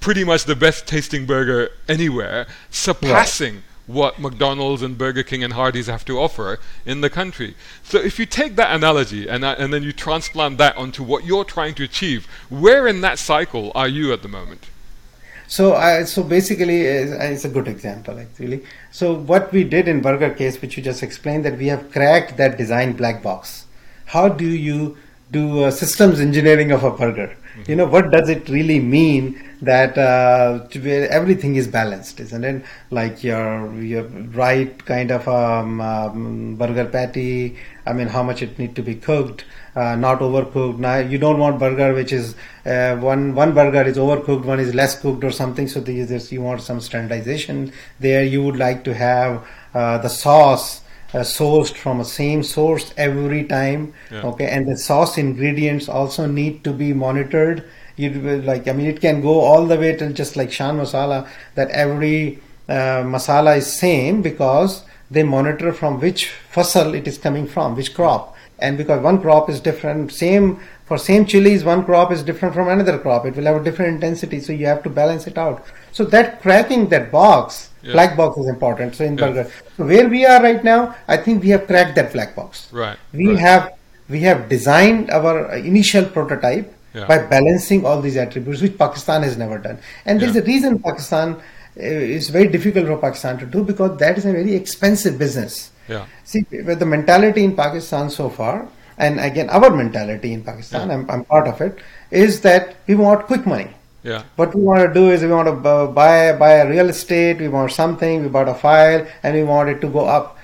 pretty much the best tasting burger anywhere, surpassing what McDonald's and Burger King and Hardee's have to offer in the country. So if you take that analogy and, uh, and then you transplant that onto what you're trying to achieve, where in that cycle are you at the moment?
So, I, so basically, uh, it's a good example actually. So, what we did in Burger case, which you just explained, that we have cracked that design black box. How do you do uh, systems engineering of a burger? You know, what does it really mean that uh, everything is balanced, isn't it? Like your your right kind of um, um, burger patty. I mean, how much it need to be cooked, uh, not overcooked. Now you don't want burger which is uh, one one burger is overcooked, one is less cooked or something. So this you want some standardization there. You would like to have uh, the sauce. Uh, sourced from a same source every time
Yeah.
okay? And the sauce ingredients also need to be monitored. You will like i mean it can go all the way till just like shan masala that every uh, masala is same because they monitor from which fasal it is coming from which crop. And because one crop is different same for same chilies one crop is different from another crop. It will have a different intensity so you have to balance it out. So that cracking that box
Yeah.
black box is important so in
Yeah.
burger so where we are right now i think we have cracked that black box
Right.
we
right.
have we have designed our initial prototype
Yeah.
by balancing all these attributes which pakistan has never done and there's a reason pakistan uh, is very difficult for pakistan to do because that is a very expensive business
Yeah.
see with the mentality in pakistan so far and again our mentality in pakistan. I'm, I'm part of it is that we want quick money
Yeah.
what we want to do is we want to buy buy a real estate we want something we bought a file and we want it to go up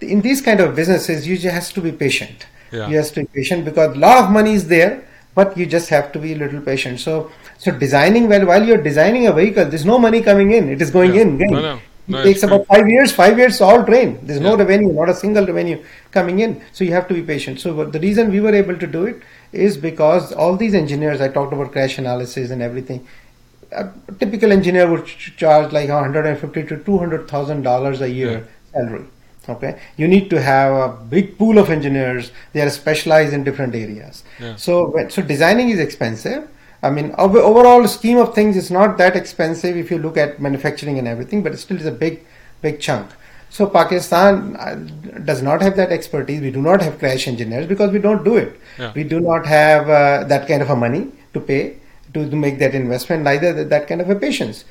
in these kind of businesses you just have to be patient
Yeah.
you have to be patient because a lot of money is there but you just have to be a little patient so so designing well while you're designing a vehicle there's no money coming in it is going
Yeah.
in.
No, no. No,
it takes about five years five years all drain there's no revenue not a single revenue coming in so you have to be patient so the reason we were able to do it is because all these engineers i talked about crash analysis and everything a typical engineer would ch- charge like 150 to 200 thousand dollars a year
Yeah.
salary okay? You need to have a big pool of engineers. They are specialized in different areas.
Yeah.
so so designing is expensive. I mean ov- overall scheme of things is not that expensive if you look at manufacturing and everything but it still is a big big chunk so pakistan uh, does not have that expertise we do not have crash engineers because we don't do it
Yeah.
we do not have uh, that kind of a money to pay to, to make that investment neither that, that kind of a patience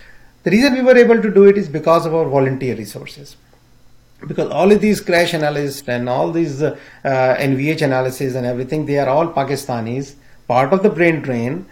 the reason we were able to do it is because of our volunteer resources because all of these crash analysts and all these uh, uh, NVH analysis and everything, they are all Pakistanis, part of the brain drain.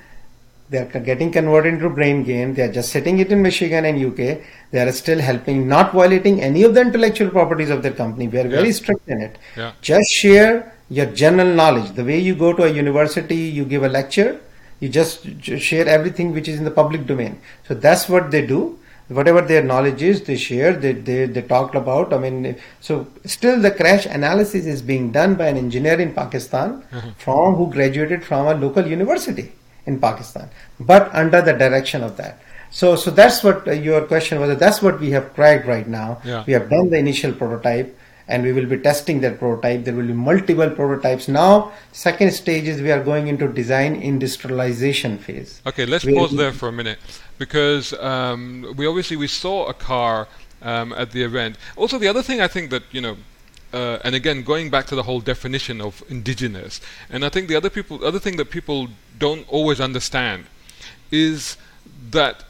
They are getting converted into brain gain. They are just setting it in Michigan and UK. They are still helping, not violating any of the intellectual properties of their company. We are very
Yeah.
strict in it.
Yeah.
Just share your general knowledge. The way you go to a university, you give a lecture, you just share everything which is in the public domain. So that's what they do. Whatever their knowledge is, they share, they, they, they talked about. I mean, so still the crash analysis is being done by an engineer in Pakistan mm-hmm. from who graduated from a local university in Pakistan, but under the direction of that. So, so that's what uh, your question was. That's what we have cracked right now.
Yeah.
We have done the initial prototype, and we will be testing that prototype. There will be multiple prototypes. Now, second stage is we are going into design industrialization phase.
Okay, let's
Where
pause there for a minute because um, we obviously we saw a car um, at the event. Also, the other thing I think that you know, uh, and again going back to the whole definition of indigenous, and I think the other people, other thing that people don't always understand is that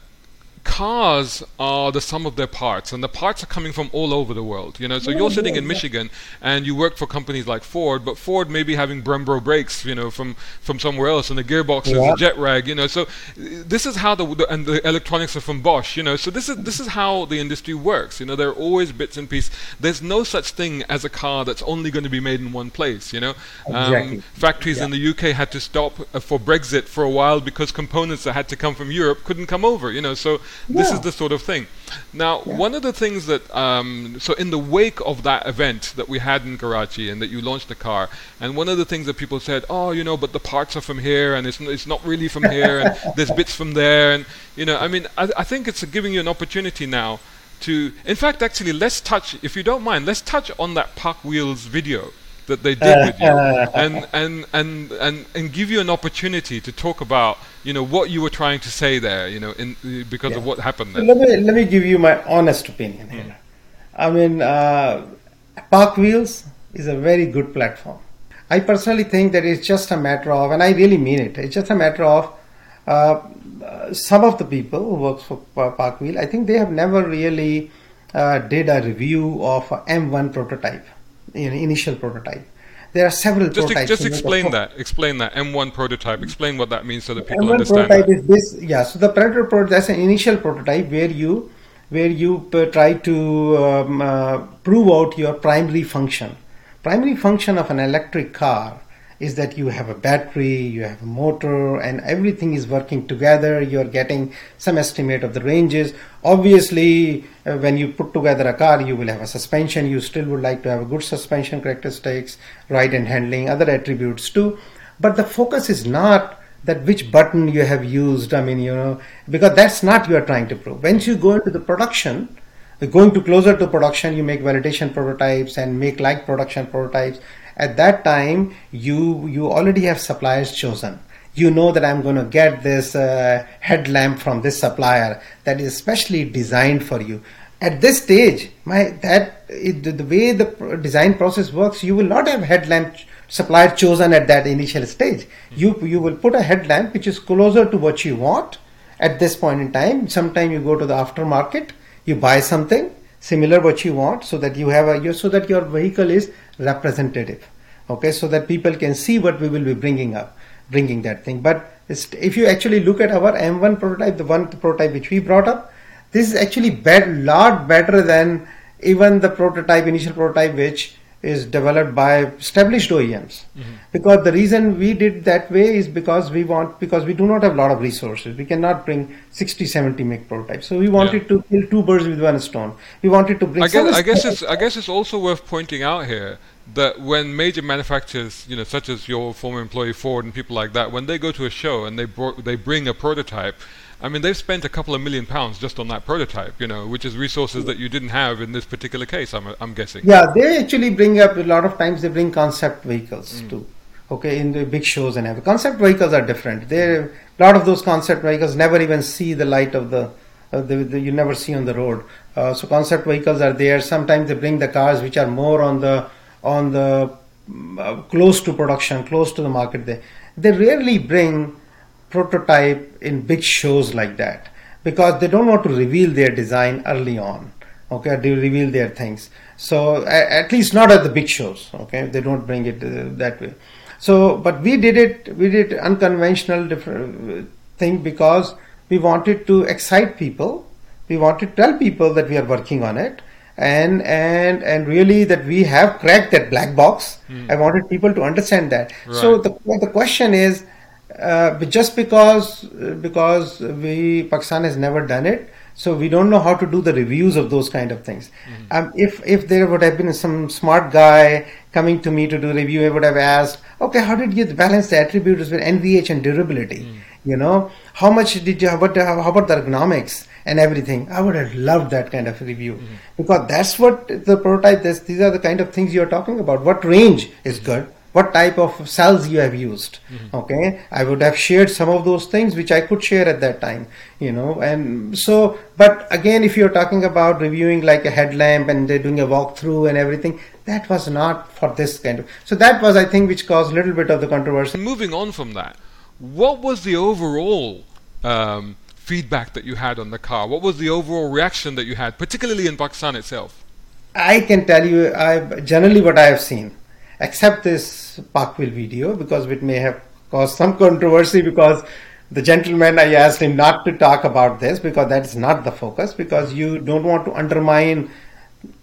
cars are the sum of their parts and the parts are coming from all over the world you know? So you're sitting in michigan and you work for companies like ford but ford may be having brembo brakes you know from from somewhere else and the gearbox is a Getrag you know? So this is how the, the and the electronics are from bosch you know? So this is this is how the industry works you know? There are always bits and pieces. There's no such thing as a car that's only going to be made in one place you know? Um,
Exactly.
factories in the UK had to stop uh, for Brexit for a while because components that had to come from Europe couldn't come over. You know, so this is the sort of thing. Now, one of the things that um, so in the wake of that event that we had in Karachi and that you launched the car, and one of the things that people said, oh, you know, but the parts are from here and it's n- it's not really from here and there's bits from there. And you know, I mean, I, I think it's giving you an opportunity now to, in fact, actually, let's touch, if you don't mind, let's touch on that PakWheels video that they did with you and, and and and and give you an opportunity to talk about you know what you were trying to say there you know in because of what happened there
let me let me give you my honest opinion here. I mean, uh, PakWheels is a very good platform. I personally think that it's just a matter of, and I really mean it. It's just a matter of uh, some of the people who works for Pa- PakWheel. I think they have never really uh, did a review of a M1 prototype, in initial prototype. There are several
just
prototypes.
just
know, the
explain that explain that M1 prototype explain what that means so that people
M1
understand
prototype
that.
is this yeah so the predator prototype that's an initial prototype where you where you uh, try to um, uh, prove out your primary function primary function of an electric car is that you have a battery you have a motor and everything is working together. You're getting some estimate of the ranges. Obviously uh, when you put together a car you will have a suspension. You still would like to have a good suspension characteristics ride and handling other attributes too. But the focus is not that which button you have used. I mean you know because that's not you are trying to prove. Once you go into the production going to closer to production you make validation prototypes and make like production prototypes at that time you you already have suppliers chosen. You know that i'm going to get this uh, headlamp from this supplier that is specially designed for you. At this stage my that the way the design process works you will not have headlamp supplier chosen at that initial stage. You you will put a headlamp which is closer to what you want. At this point in time sometime you go to the aftermarket you buy something similar what you want so that you have a so that your vehicle is representative okay? So that people can see what we will be bringing up bringing that thing. But if you actually look at our m1 prototype the one prototype which we brought up this is actually bet lot better than even the prototype initial prototype which is developed by established OEMs mm-hmm. because the reason we did that way is because we want because we do not have a lot of resources. We cannot bring 60 70 make prototypes. So we wanted to kill two birds with one stone. We wanted to bring
I guess, I guess it's I guess it's also worth pointing out here that when major manufacturers, you know, such as your former employee Ford and people like that, when they go to a show and they bro- they bring a prototype, I mean they've spent a couple of million pounds just on that prototype, you know, which is resources that you didn't have in this particular case. I'm I'm guessing.
Yeah, they actually bring up a lot of times. They bring concept vehicles too. Okay, in the big shows and everything. Concept vehicles are different. They a lot of those concept vehicles never even see the light of the. Uh, the, the you never see on the road. Uh, so concept vehicles are there. Sometimes they bring the cars which are more on the on the mm, uh, close to production, close to the market. They they rarely bring prototype in big shows like that. Because they don't want to reveal their design early on okay? They reveal their things. So at least not at the big shows okay? They don't bring it uh, that way. So but we did it we did unconventional different uh, thing because we wanted to excite people. We wanted to tell people that we are working on it. And and and really that we have cracked that black box. I wanted people to understand that. So the the question is uh, but just because because we Pakistan has never done it, so we don't know how to do the reviews of those kind of things. Um, if if there would have been some smart guy coming to me to do review, I would have asked, okay, how did you balance the attributes with NVH and durability? You know, how much did you? How about, how about the ergonomics and everything? I would have loved that kind of review
Mm-hmm.
because that's what the prototype. This, these are the kind of things you're talking about. What range is good? What type of cells you have used?
Mm-hmm.
Okay, I would have shared some of those things which I could share at that time. You know, and so. But again, if you're talking about reviewing like a headlamp and they're doing a walkthrough and everything, that was not for this kind of. So that was, I think, which caused a little bit of the controversy.
Moving on from that, what was the overall um, feedback that you had on the car? What was the overall reaction that you had, particularly in Pakistan itself?
I can tell you, I generally what I have seen, except this PakWheels video, because it may have caused some controversy because the gentleman I asked him not to talk about this because that is not the focus because you don't want to undermine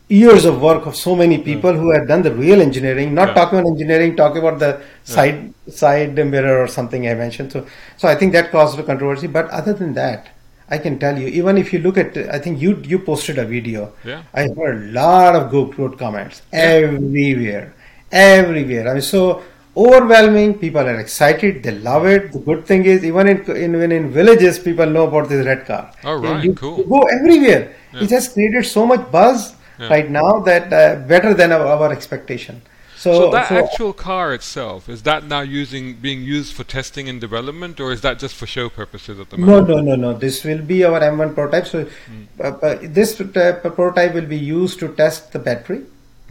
years of work of so many people hmm. who have done the real engineering not
Yeah.
talking about engineering talking about the side side mirror or something i mentioned. So so i think that caused a controversy. But other than that i can tell you even if you look at i think you you posted a video.
Yeah.
i heard a lot of good good comments everywhere everywhere i mean so overwhelming people are excited they love it the good thing is even in in, even in villages people know about this red car
All
And
right,
you,
cool.
you go everywhere
Yeah.
it has created so much buzz
Yeah.
right now that uh, better than our, our expectation so,
So that
so
actual car itself is that now using being used for testing and development, or is that just for show purposes at the moment?
no no no no. this will be our m1 prototype so
Hmm.
uh, uh, this uh, prototype will be used to test the battery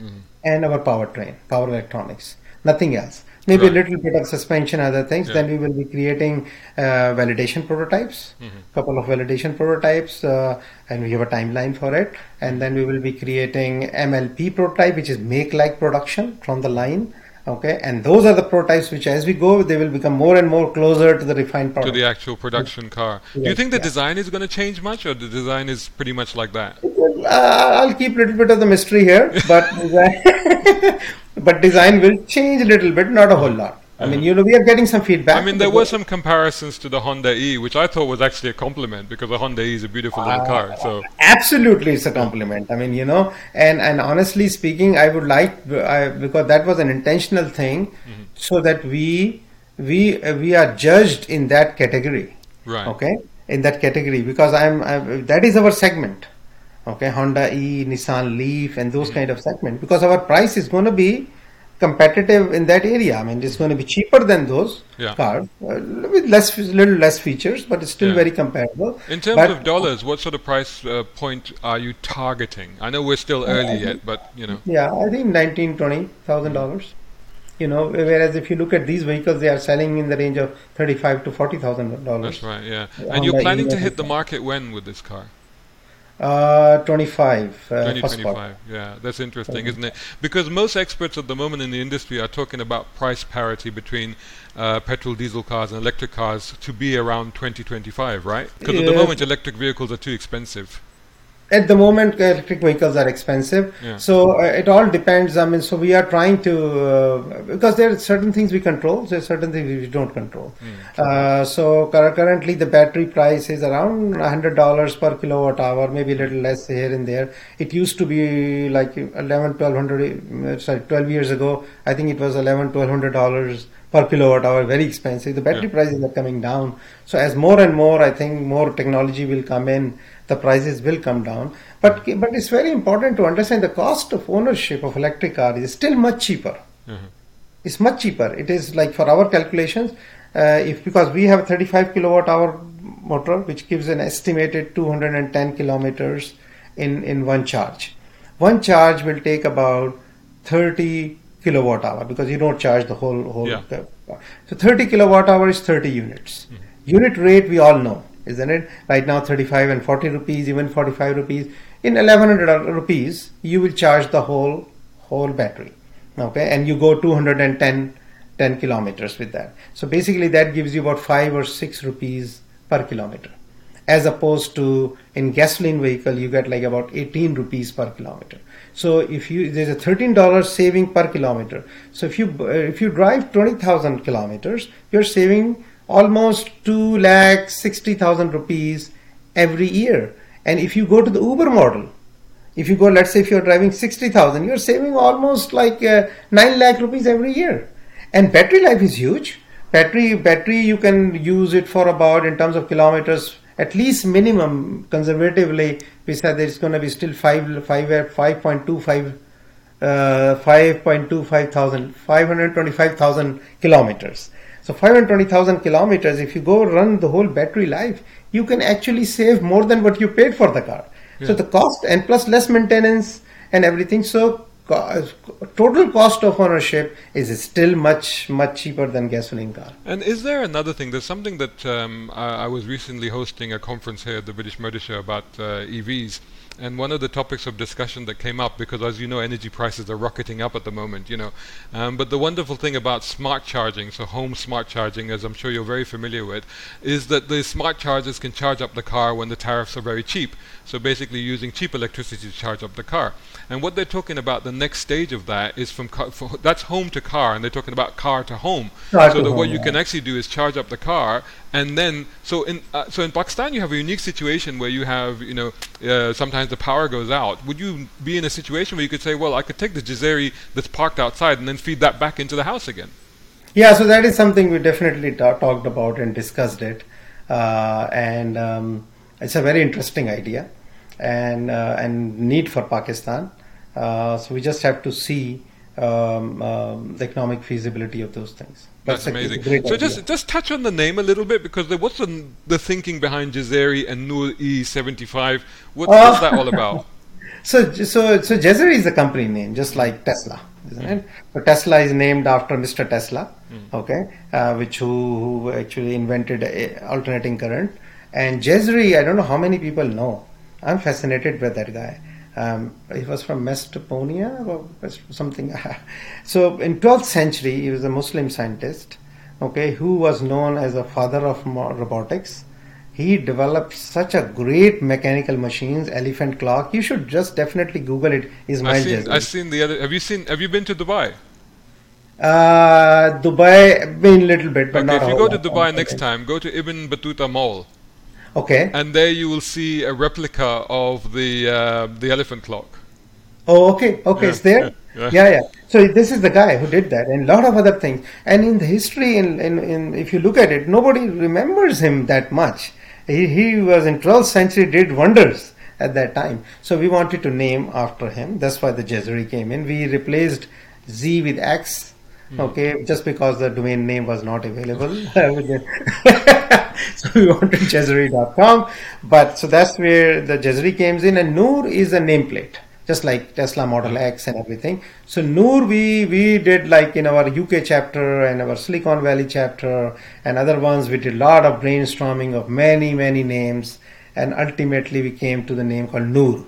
Hmm.
And our powertrain power electronics nothing else maybe
Right.
a little bit of suspension other things
Yeah.
then we will be creating uh, validation prototypes
Mm-hmm.
couple of validation prototypes uh, and we have a timeline for it and then we will be creating mlp prototype which is make like production from the line okay and those are the prototypes which as we go they will become more and more closer to the refined
To the actual production car. Do you think the
yeah.
design is going to change much, or the design is pretty much like that?
uh, I'll keep a little bit of the mystery here, but design, but design will change a little bit, not a whole lot. I mean, you know, we are getting some feedback.
I mean, there were some comparisons to the Honda E, which I thought was actually a compliment because the Honda E is a beautiful little
Uh,
car. So
absolutely it's a compliment i mean you know and and honestly speaking i would like I, because that was an intentional thing
Mm-hmm.
so that we we uh, we are judged in that category
right.
okay in that category because i'm, I'm that is our segment okay honda e nissan leaf and those kind of segment because our price is going to be competitive in that area i mean it's going to be cheaper than those
Yeah.
cars uh, with less little less features but it's still
Yeah.
very comparable
In terms
But-
of dollars, what sort of price uh, point are you targeting? I know we're still early yet, but you know.
Yeah, I think nineteen, twenty thousand dollars. You know, whereas if you look at these vehicles, they are selling in the range of thirty-five to forty thousand dollars.
That's right, yeah. And you're planning to hit the market when with this car?
Uh. Uh,
2025. Yeah, that's interesting, isn't it? Because most experts at the moment in the industry are talking about price parity between uh, petrol diesel cars and electric cars to be around 2025, right? Because at the moment electric vehicles are too expensive.
At the moment, electric vehicles are expensive.
Yeah.
So uh, it all depends. I mean, so we are trying to uh, because there are certain things we control, there are certain things we don't control. uh, so currently, the battery price is around hundred dollars per kilowatt hour, maybe a little less here and there. It used to be like 11, 1200. uh, Sorry, twelve years ago, I think it was 11, 1200 dollars per kilowatt hour. Very expensive. The battery
Yeah.
prices are coming down. So as more and more, I think more technology will come in the prices will come down. But but it's very important to understand the cost of ownership of electric car is still much cheaper.
Mhm.
It's much cheaper. It is like for our calculations, uh, if because we have 35 kilowatt hour motor, which gives an estimated 210 kilometers in in one charge. One charge will take about 30 kilowatt hour because you don't charge the whole whole.
Yeah.
So 30 kilowatt hour is 30 units. Unit rate we all know, isn't it? Right now 35 and 40 rupees, even 45 rupees. In 1100 rupees, you will charge the whole whole battery. Okay, and you go 210 10 kilometers with that. So basically, that gives you about five or six rupees per kilometer, as opposed to in gasoline vehicle you get like about 18 rupees per kilometer. So if you there's a 13 dollars saving per kilometer. So if you if you drive 20,000 kilometers, you're saving almost two lakh sixty thousand rupees every year. And if you go to the Uber model, if you go, let's say if you're driving 60,000, you're saving almost like uh, 9 lakh rupees every year. And battery life is huge. battery battery you can use it for about in terms of kilometers at least minimum conservatively we said it's going to be still 5 5 5.25 uh, 5.25 thousand 525,000 kilometers so 520,000 kilometers if you go run the whole battery life you can actually save more than what you paid for the car yeah. so the cost and plus less maintenance and everything so total cost of ownership is still much much cheaper than gasoline car.
And is there another thing? There's something that um, I, I, was recently hosting a conference here at the British Motor Show about uh, EVs, and one of the topics of discussion that came up because as you know energy prices are rocketing up at the moment you know. Um, but the wonderful thing about smart charging so home smart charging as I'm sure you're very familiar with is that the smart chargers can charge up the car when the tariffs are very cheap. So basically using cheap electricity to charge up the car. And what they're talking about the next stage of that is from car, that's home to car and they're talking about car to home. Car so that what you can actually do is charge up the car and then so in uh, so in Pakistan you have a unique situation where you have you know uh, sometimes the power goes out. Would you be in a situation where you could say, well, I could take the Jazeri that's parked outside and then feed that back into the house again?
Yeah, so that is something we definitely ta- talked about and discussed it, uh, and um, it's a very interesting idea and uh, and need for Pakistan. Uh, so we just have to see um, um, the economic feasibility of those things.
That's, That's amazing. So idea. just just touch on the name a little bit because the, what's the, the thinking behind Jazeri and Noor E75? What, uh, what's that all about?
So so so Jazeri is a company name, just like Tesla, isn't mm. it? So Tesla is named after Mr. Tesla, mm. okay, uh, which who, who actually invented alternating current. And Jazeri, I don't know how many people know. I'm fascinated by that guy. Um, he was from Mesopotamia or something. so in 12th century, he was a Muslim scientist, okay, who was known as a father of robotics. He developed such a great mechanical machines, elephant clock. You should just definitely Google it. Ismail
I've seen, I've seen the other. Have you seen? Have you been to Dubai?
Uh, Dubai, been a little bit, but okay,
If you go to Dubai next time, go to Ibn Battuta Mall.
Okay.
And there you will see a replica of the uh, the elephant clock.
Oh, okay, okay, yeah, it's there. Yeah, yeah, yeah, So this is the guy who did that, and a lot of other things. And in the history, in, in, in if you look at it, nobody remembers him that much. He, he was in 12th century, did wonders at that time. So we wanted to name after him. That's why the Jazeri came in. We replaced Z with X Hmm. Okay, just because the domain name was not available. so we wanted Jazeri.com. But so that's where the Jazeri comes in, and Noor is a nameplate, just like Tesla Model X and everything. So Noor, we we did like in our UK chapter and our Silicon Valley chapter and other ones, we did a lot of brainstorming of many many names, and ultimately we came to the name called Noor,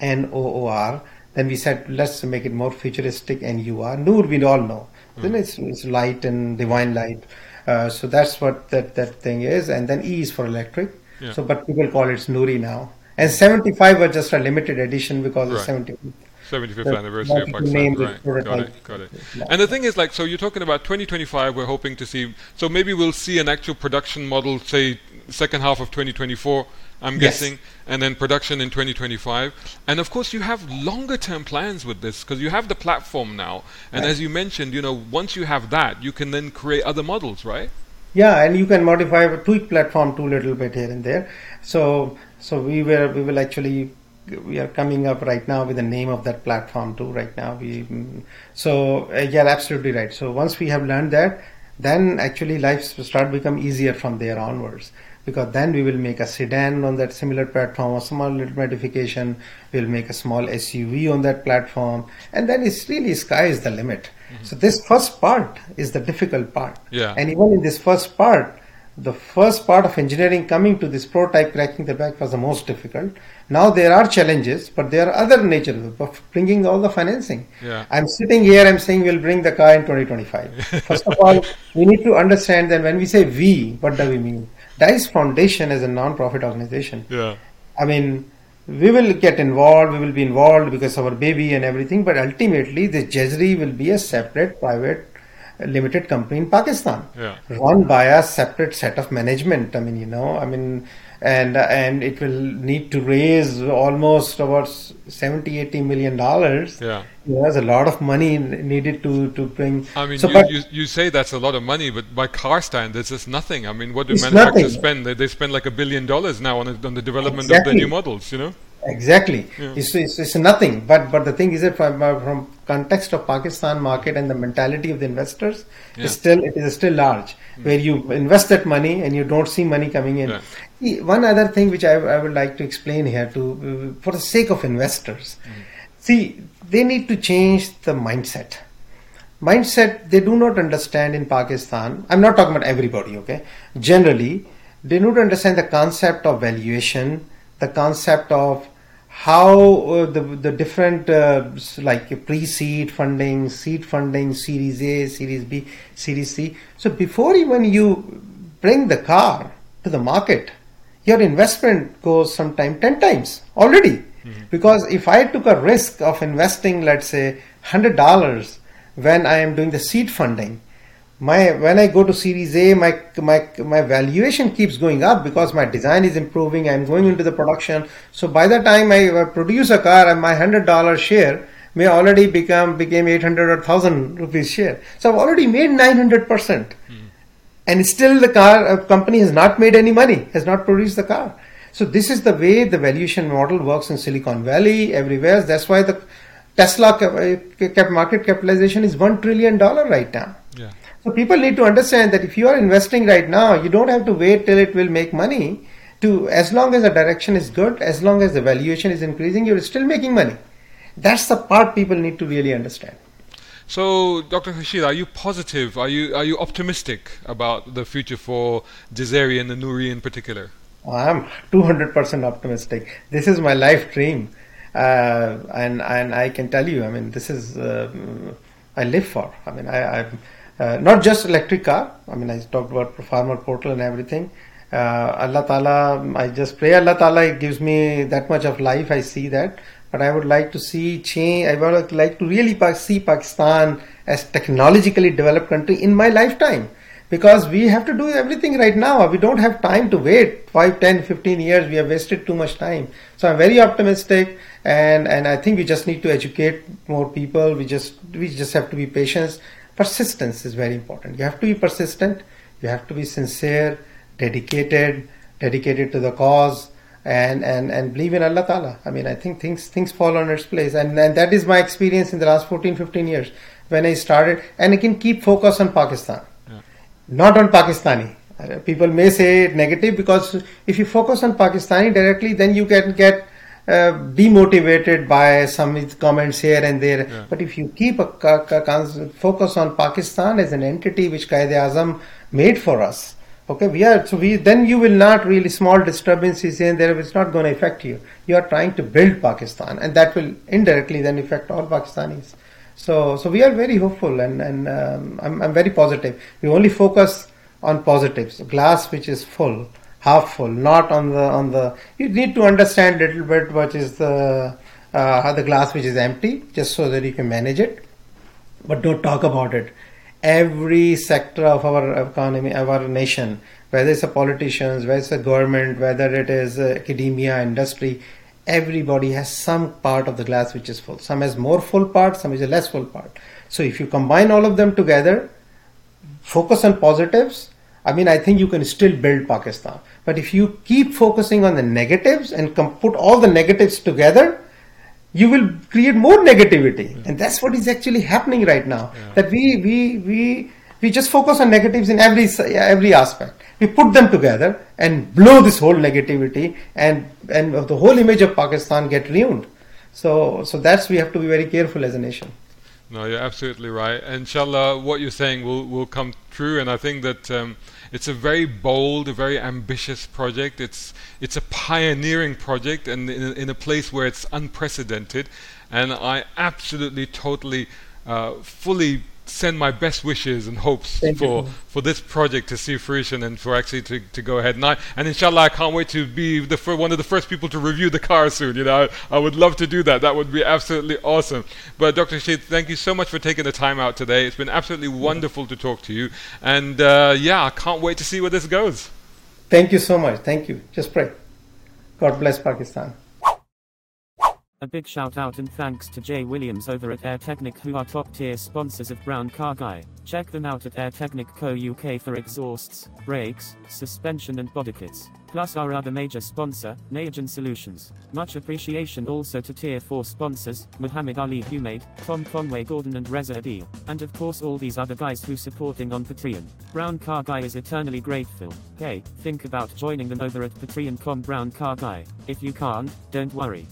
N O O R. Then we said let's make it more futuristic, and you are Noor. We all know then it's, it's light and divine light. Uh, so that's what that, that thing is. And then E is for electric. Yeah. So, but people call it Noori now. And 75 was just a limited edition because right. it's 70.
75th anniversary of Pakistan. Right. Got it. Got it. And the thing is, like, so you're talking about 2025. We're hoping to see. So maybe we'll see an actual production model, say, second half of 2024. I'm yes. guessing, and then production in 2025. And of course, you have longer term plans with this because you have the platform now. And right. as you mentioned, you know, once you have that, you can then create other models, right?
Yeah, and you can modify a tweak platform too, little bit here and there. So, so we will we will actually we are coming up right now with the name of that platform too. Right now, we so uh, yeah, absolutely right. So once we have learned that, then actually life start become easier from there onwards because then we will make a sedan on that similar platform, a small little modification, we'll make a small SUV on that platform, and then it's really sky is the limit. Mm-hmm. So this first part is the difficult part.
Yeah.
And even in this first part, the first part of engineering coming to this prototype cracking the back was the most difficult. Now there are challenges, but there are other nature of bringing all the financing.
Yeah.
I'm sitting here, I'm saying we'll bring the car in 2025. First of all, we need to understand that when we say we, what do we mean? Dice Foundation is a non-profit organization.
Yeah.
I mean, we will get involved, we will be involved because of our baby and everything, but ultimately the Jazeri will be a separate private uh, limited company in Pakistan,
Yeah.
run by a separate set of management. I mean, you know, I mean, and and it will need to raise almost about 70, 80 million dollars.
Yeah.
There's a lot of money needed to to bring.
I mean,
So,
you, you, you say that's a lot of money, but by car standards, it's nothing. I mean, what do manufacturers
nothing.
spend? They, they spend like a billion dollars now on, on the development of the new models, you know?
Exactly.
Yeah.
It's, it's, it's nothing. But but the thing is that from, uh, from context of Pakistan market and the mentality of the investors,
Yeah.
is still it is still large. Hmm. Where you invest that money and you don't see money coming in.
Yeah.
One other thing which I, I would like to explain here to for the sake of investors. Hmm. See, they need to change the mindset mindset they do not understand in Pakistan. I'm not talking about everybody, okay? Generally, they don't understand the concept of valuation, the concept of how uh, the the different uh, like pre-seed funding, seed funding, Series A, Series B, Series C. So before even you bring the car to the market, your investment goes sometime 10 times already. Because if I took a risk of investing, let's say, $100 when I am doing the seed funding, my when I go to Series A, my my my valuation keeps going up because my design is improving. I'm going into the production. So by the time I produce a car, my hundred dollar share may already become became eight hundred or thousand rupees share. So I've already made nine hundred percent, and still the car uh, company has not made any money, has not produced the car. So this is the way the valuation model works in Silicon Valley, everywhere. That's why the Tesla cap, uh, cap market capitalization is one trillion dollar right now. So people need to understand that if you are investing right now, you don't have to wait till it will make money. To as long as the direction is good, as long as the valuation is increasing, you're still making money. That's the part people need to really understand.
So, Dr. Khurshid, are you positive? Are you are you optimistic about the future for Jazeri and the Nuri in particular?
I'm 200% optimistic. This is my life dream, uh, and and I can tell you, I mean, this is uh, I live for. I mean, I, I'm uh, not just electric car. I mean, I talked about farmer portal and everything. Uh, Allah Taala, I just pray Allah Taala gives me that much of life. I see that, but I would like to see change. I would like to really see Pakistan as technologically developed country in my lifetime because we have to do everything right now we don't have time to wait 5 10 15 years we have wasted too much time so i'm very optimistic and and i think we just need to educate more people we just we just have to be patient persistence is very important. You have to be persistent. You have to be sincere dedicated dedicated to the cause and and and believe in allah ta'ala. I mean i think things things fall on its place. And and that is my experience in the last 14 15 years. When i started and i can keep focus on pakistan. Not on Pakistani. Uh, People may say it negative because if you focus on Pakistani directly, then you can get uh, demotivated by some comments here and there.
Yeah.
But if you keep a ca- cons- focus on Pakistan as an entity which Quaid-e-Azam made for us, okay, we are so we then you will not really small disturbances here and there. It's not going to affect you. You are trying to build Pakistan, and that will indirectly then affect all Pakistanis. So, so we are very hopeful, and and um, I'm I'm very positive. We only focus on positives, glass which is full, half full, not on the on the. You need to understand a little bit what is the uh, the glass which is empty, just so that you can manage it, but don't talk about it. Every sector of our economy, our nation, whether it's the politicians, whether it's the government, whether it is academia, industry, everybody has some part of the glass which is full. Some has more full part, some is a less full part. So if you combine all of them together, focus on positives, I mean, I think you can still build Pakistan. But if you keep focusing on the negatives and com- put all the negatives together, you will create more negativity, and that's what is actually happening right now. That we we we we just focus on negatives in every every aspect. We put them together and blow this whole negativity, and and the whole image of Pakistan get ruined. So so that's we have to be very careful as a nation.
No, you're absolutely right. Inshallah, what you're saying will, will come true, and I think that um, it's a very bold, a very ambitious project. It's it's a pioneering project, and in a, in a place where it's unprecedented. And I absolutely, totally, uh, fully send my best wishes and hopes
Thank
for
you.
for this project to see fruition and for actually to, to go ahead. And I, and inshallah, I can't wait to be the fir- one of the first people to review the car soon. You know, I, I would love to do that. That would be absolutely awesome. But Dr. Khurshid, thank you so much for taking the time out today. It's been absolutely wonderful to talk to you. And uh, yeah, I can't wait to see where this goes.
Thank you so much. Thank you. Just pray. God bless Pakistan.
A big shout out and thanks to Jay Williams over at Air Technic who are top tier sponsors of Brown Car Guy. Check them out at Air Technic Co UK for exhausts, brakes, suspension and body kits. Plus our other major sponsor, Nayajan Solutions. Much appreciation also to tier 4 sponsors, Muhammad Ali Humaid, Tom Conway Gordon and Reza Adil. And of course all these other guys who supporting on Patreon. Brown Car Guy is eternally grateful. Hey, think about joining them over at patreon.com Brown Car Guy. If you can't, don't worry.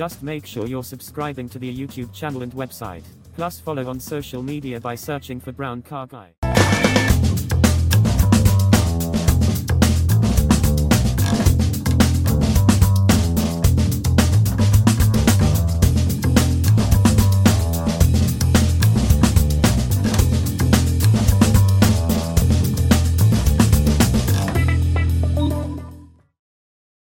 Just make sure you're subscribing to the YouTube channel and website. Plus follow on social media by searching for Brown Car Guy.